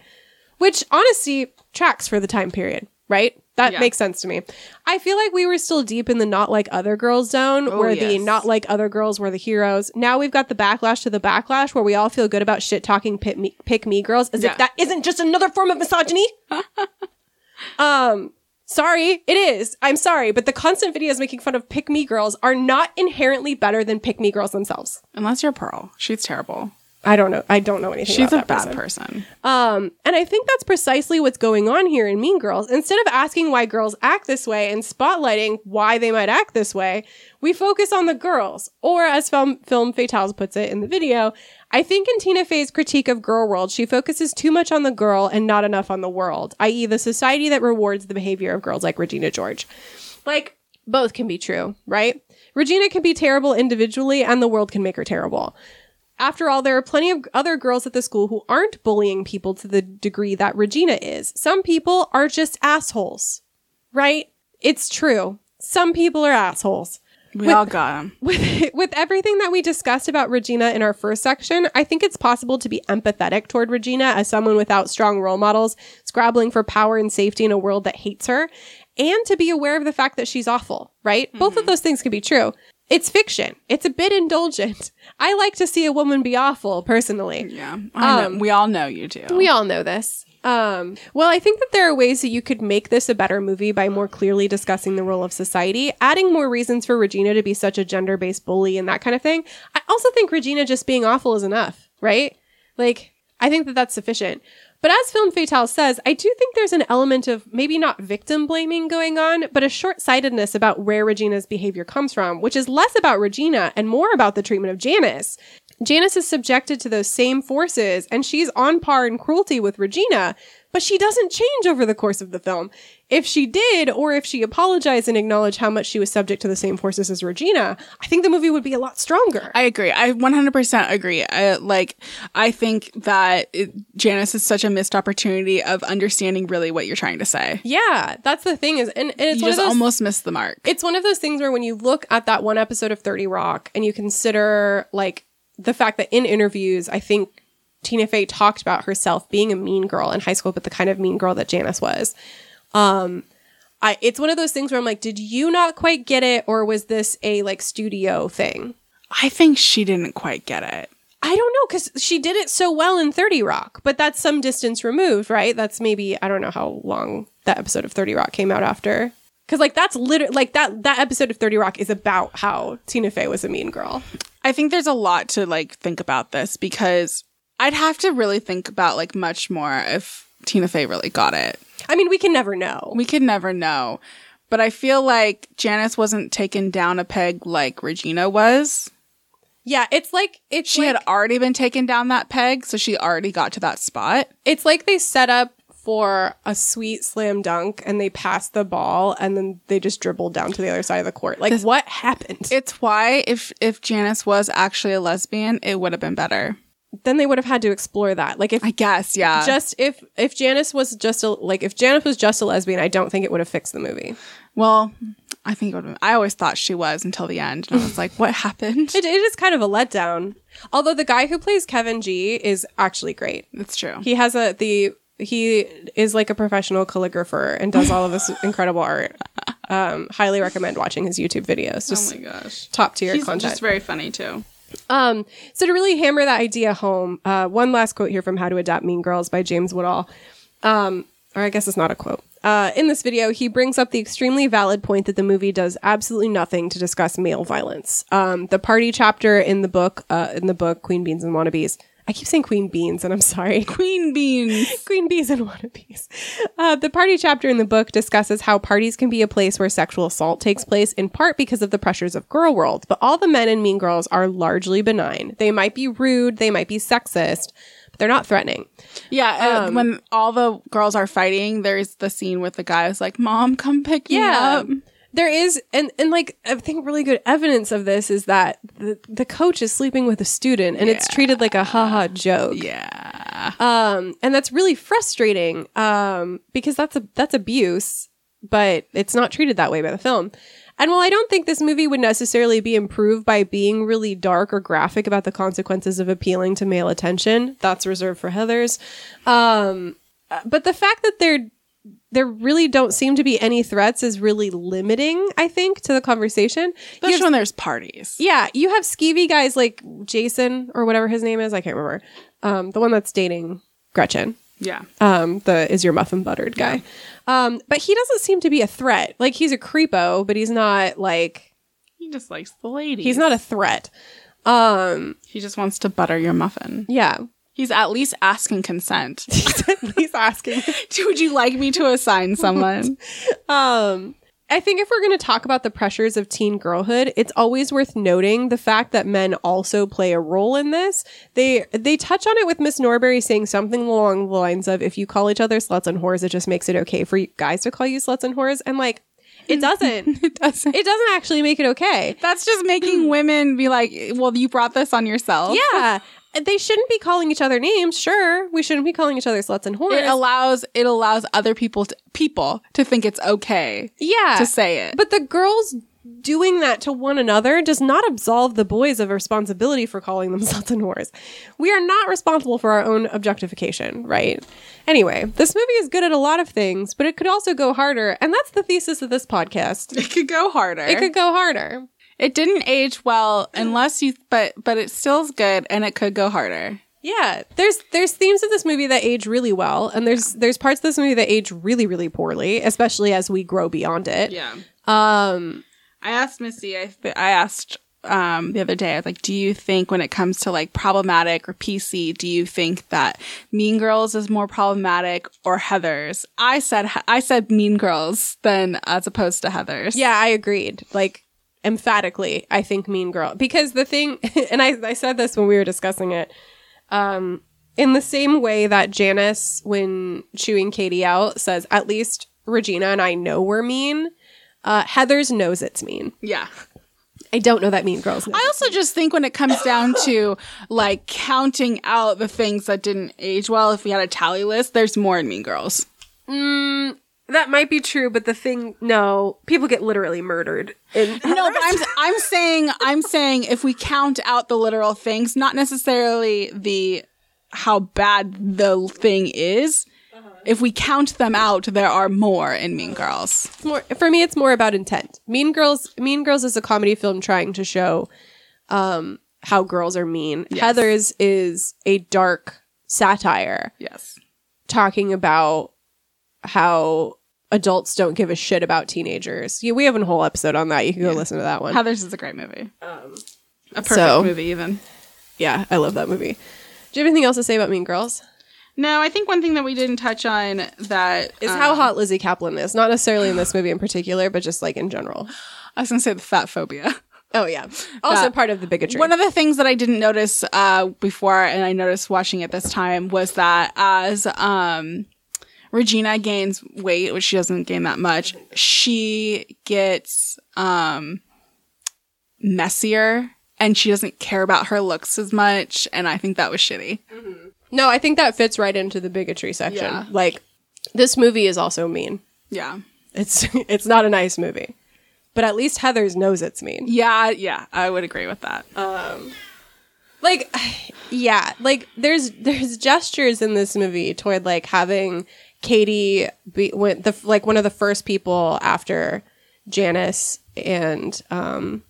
Which honestly tracks for the time period, right? That Yeah. makes sense to me. I feel like we were still deep in the not like other girls zone Oh, where the not like other girls were the heroes. Now we've got the backlash to the backlash where we all feel good about shit talking pick me, pick me girls as Yeah. if that isn't just another form of misogyny. um, sorry, it is. I'm sorry, but the constant videos making fun of pick me girls are not inherently better than pick me girls themselves. Unless you're Pearl. She's terrible. I don't know. I don't know anything She's a bad that person. um, and I think that's precisely what's going on here in Mean Girls. Instead of asking why girls act this way and spotlighting why they might act this way, we focus on the girls. Or as Film, Film Fatales puts it in the video, I think in Tina Fey's critique of Girl World, she focuses too much on the girl and not enough on the world, i.e., the society that rewards the behavior of girls like Regina George. Like, both can be true, right? Regina can be terrible individually, and the world can make her terrible. After all, there are plenty of other girls at the school who aren't bullying people to the degree that Regina is. Some people are just assholes, right? It's true. Some people are assholes. We With- all got him. With, with everything that we discussed about Regina in our first section, I think it's possible to be empathetic toward Regina as someone without strong role models, scrabbling for power and safety in a world that hates her, and to be aware of the fact that she's awful, right? Both of mm-hmm. those things can be true. It's fiction. It's a bit indulgent. I like to see a woman be awful, personally. Yeah. I know. Um, we all know you do. We all know this. Um, well, I think that there are ways that you could make this a better movie by more clearly discussing the role of society, adding more reasons for Regina to be such a gender based bully and that kind of thing. I also think Regina just being awful is enough, right? Like, I think that that's sufficient. But as Film Fatale says, I do think there's an element of maybe not victim blaming going on, but a short sightedness about where Regina's behavior comes from, which is less about Regina and more about the treatment of Janis. Janis is subjected to those same forces, and she's on par in cruelty with Regina, but she doesn't change over the course of the film. If she did, or if she apologized and acknowledged how much she was subject to the same forces as Regina, I think the movie would be a lot stronger. I agree. I 100% agree. I, like, I think that it, Janis is such a missed opportunity of understanding really what you're trying to say. yeah, that's the thing is, and, and it's you just those, almost missed the mark. it's one of those things where when you look at that one episode of 30 Rock and you consider like the fact that in interviews, I think Tina Fey talked about herself being a mean girl in high school, but the kind of mean girl that Janis was. Um, I, it's one of those things where I'm like, did you not quite get it, or was this a like studio thing? I think she didn't quite get it. I don't know because she did it so well in 30 Rock, but that's some distance removed, right? That's maybe I don't know how long that episode of 30 Rock came out after. Cause like that's literally like that that episode of 30 Rock is about how Tina Fey was a mean girl. I think there's a lot to like think about this because I'd have to really think about like much more if Tina Fey really got it. I mean, we can never know. We could never know. But I feel like Janis wasn't taken down a peg like Regina was. yeah, it's like it's She like, had already been taken down that peg, so she already got to that spot. it's like they set up for a sweet slam dunk and they passed the ball and then they just dribbled down to the other side of the court. Like what happened? It's why if if Janis was actually a lesbian, it would have been better. then they would have had to explore that. Like if I guess, yeah. just if if Janis was just a like if Janis was just a lesbian, I don't think it would have fixed the movie. well, I think it would have I always thought she was until the end. And I was like, what happened? It, it is kind of a letdown. Although the guy who plays Kevin G is actually great. That's true. He has a the he is like a professional calligrapher and does all of this incredible art. Um, highly recommend watching his YouTube videos. Just Oh gosh. top tier He's content. just very funny too. Um, so to really hammer that idea home, uh, one last quote here from How to Adapt Mean Girls by James Woodall. Um, or I guess it's not a quote. Uh, in this video, he brings up the extremely valid point that the movie does absolutely nothing to discuss male violence. Um, the party chapter in the book, uh, in the book Queen Beans and Wannabes. I keep saying Queen Beans, and I'm sorry. Queen beans. Queen bees and wannabes. Uh, the party chapter in the book discusses how parties can be a place where sexual assault takes place, in part because of the pressures of girl world. But all the men in Mean Girls are largely benign. They might be rude, they might be sexist, but they're not threatening. Yeah, uh, Um, when all the girls are fighting, there's the scene with the guy who's like, "Mom, come pick Yeah. me up." There is, and and like I think really good evidence of this is that the the coach is sleeping with a student, and it's treated like a haha joke. Yeah, Um, and that's really frustrating. Um, because that's a that's abuse, but it's not treated that way by the film. And while I don't think this movie would necessarily be improved by being really dark or graphic about the consequences of appealing to male attention, that's reserved for Heathers. Um, but the fact that there there really don't seem to be any threats is really limiting, I think, to the conversation. Especially have- when there's parties. yeah, you have skeevy guys like Jason or whatever his name is. I can't remember. Um, the one that's dating Gretchen. Yeah, Um, the is your muffin buttered guy. Um, but he doesn't seem to be a threat. Like he's a creepo, but he's not like he just likes the ladies. he's not a threat. Um, He just wants to butter your muffin. yeah. He's at least asking consent. he's at least asking. Would you like me to assign someone? Um, I think if we're going to talk about the pressures of teen girlhood, it's always worth noting the fact that men also play a role in this. They they touch on it with Miss Norbury saying something along the lines of, "If you call each other sluts and whores, it just makes it okay for you guys to call you sluts and whores." And like, it doesn't. it doesn't. it doesn't actually make it okay. That's just making women be like, "Well, you brought this on yourself." Yeah. They shouldn't be calling each other names. Sure, we shouldn't be calling each other sluts and whores. It allows it allows other people to, people to think it's okay yeah, to say it. But the girls doing that to one another does not absolve the boys of responsibility for calling them sluts and whores. We are not responsible for our own objectification, right? Anyway, this movie is good at a lot of things, but it could also go harder, and that's the thesis of this podcast. it could go harder. It could go harder. It didn't age well unless you but but it still's good and it could go harder. Yeah, there's there's themes of this movie that age really well, and there's there's parts of this movie that age really really poorly, especially as we grow beyond it. Yeah. Um, I asked Missy, I, th- I asked um, the other day, I was like, do you think when it comes to like problematic or PC, do you think that Mean Girls is more problematic or Heathers? I said, I said Mean Girls than as opposed to Heathers. Yeah, I agreed. Like emphatically, I think Mean Girl because the thing, and I I said this when we were discussing it. Um, in the same way that Janis, when chewing Cady out, says, "At least Regina and I know we're mean." Uh, Heathers knows it's mean. Yeah. I don't know that Mean Girls. I also just think when it comes down to like counting out the things that didn't age well, if we had a tally list, there's more in Mean Girls. Mm, that might be true, but the thing, no, people get literally murdered. In No, but I'm I'm saying I'm saying if we count out the literal things, not necessarily the how bad the thing is. If we count them out, there are more in Mean Girls. It's more for me. It's more about intent. Mean Girls. Mean Girls is a comedy film trying to show um, how girls are mean. Yes. Heathers is a dark satire Yes. talking about how adults don't give a shit about teenagers. Yeah, we have a whole episode on that. You can go listen to that one. Heathers is a great movie. a perfect so- movie, even. yeah, I love that movie. Do you have anything else to say about Mean Girls? No, I think one thing that we didn't touch on that Is um, how hot Lizzy Caplan is. Not necessarily in this movie in particular, but just like in general. I was gonna say the fat phobia. Oh yeah. Also That- part of the bigotry. One of the things that I didn't notice uh, before, and I noticed watching it this time, was that as um, Regina gains weight, which she doesn't gain that much, she gets um, messier and she doesn't care about her looks as much. And I think that was shitty. No, I think that fits right into the bigotry section. Yeah. Like this movie is also mean. Yeah. It's it's not a nice movie. But at least Heathers knows it's mean. Yeah. Yeah. I would agree with that. Um Like yeah, like there's there's gestures in this movie toward like having Cady be when the like one of the first people after Janis and um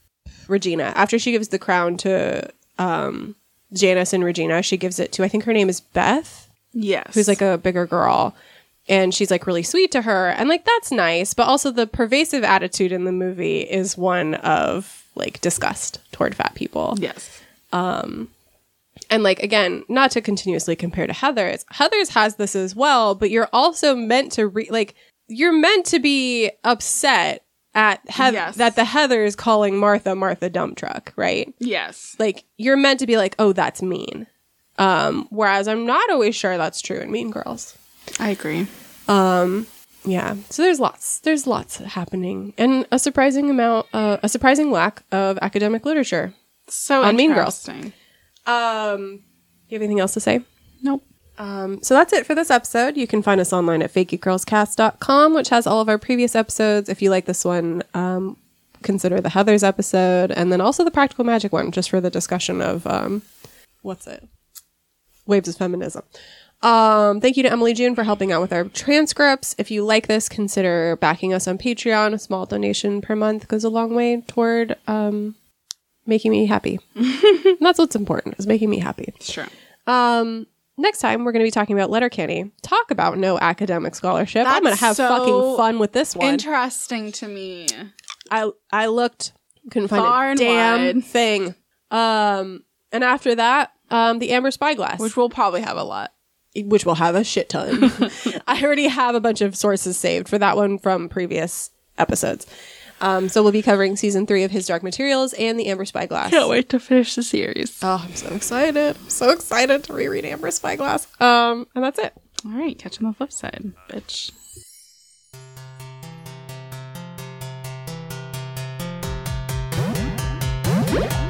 Regina. After she gives the crown to um Janis and Regina, she gives it to I think her name is Beth. yes. who's like a bigger girl and she's like really sweet to her and like that's nice but also the pervasive attitude in the movie is one of like disgust toward fat people yes. And like again not to continuously compare to heathers heathers has this as well but you're also meant to re- like you're meant to be upset at Heath- Yes. that the heathers calling martha martha dump truck right Yes. like you're meant to be like oh that's mean Um, whereas I'm not always sure that's true in Mean Girls. I agree. Um, yeah. So there's lots. There's lots happening, and a surprising amount, uh, a surprising lack of academic literature. So On Mean Girls. Um, you have anything else to say? Nope. Um, so that's it for this episode. You can find us online at fakeitgirlscast.com, which has all of our previous episodes. If you like this one, um, consider the Heathers episode and then also the Practical Magic one, just for the discussion of um, what's it? Waves of Feminism. Um, thank you to Emily June for helping out with our transcripts. If you like this, consider backing us on Patreon. A small donation per month goes a long way toward um, making me happy. that's what's important, is making me happy. Sure. Um, next time we're going to be talking about Letterkenny. Talk about no academic scholarship. I'm going to have so fucking fun with this one. Interesting to me. I I looked, couldn't find Far a and damn wide. thing. Um, and after that, um, the Amber Spyglass, Which we'll probably have a lot. which will have a shit ton. I already have a bunch of sources saved for that one from previous episodes. Um, so we'll be covering season three of His Dark Materials and the Amber Spyglass. Can't wait to finish the series. Oh, I'm so excited! I'm so excited to reread Amber Spyglass. Um, and that's it. All right, catch you on the flip side, bitch. Thank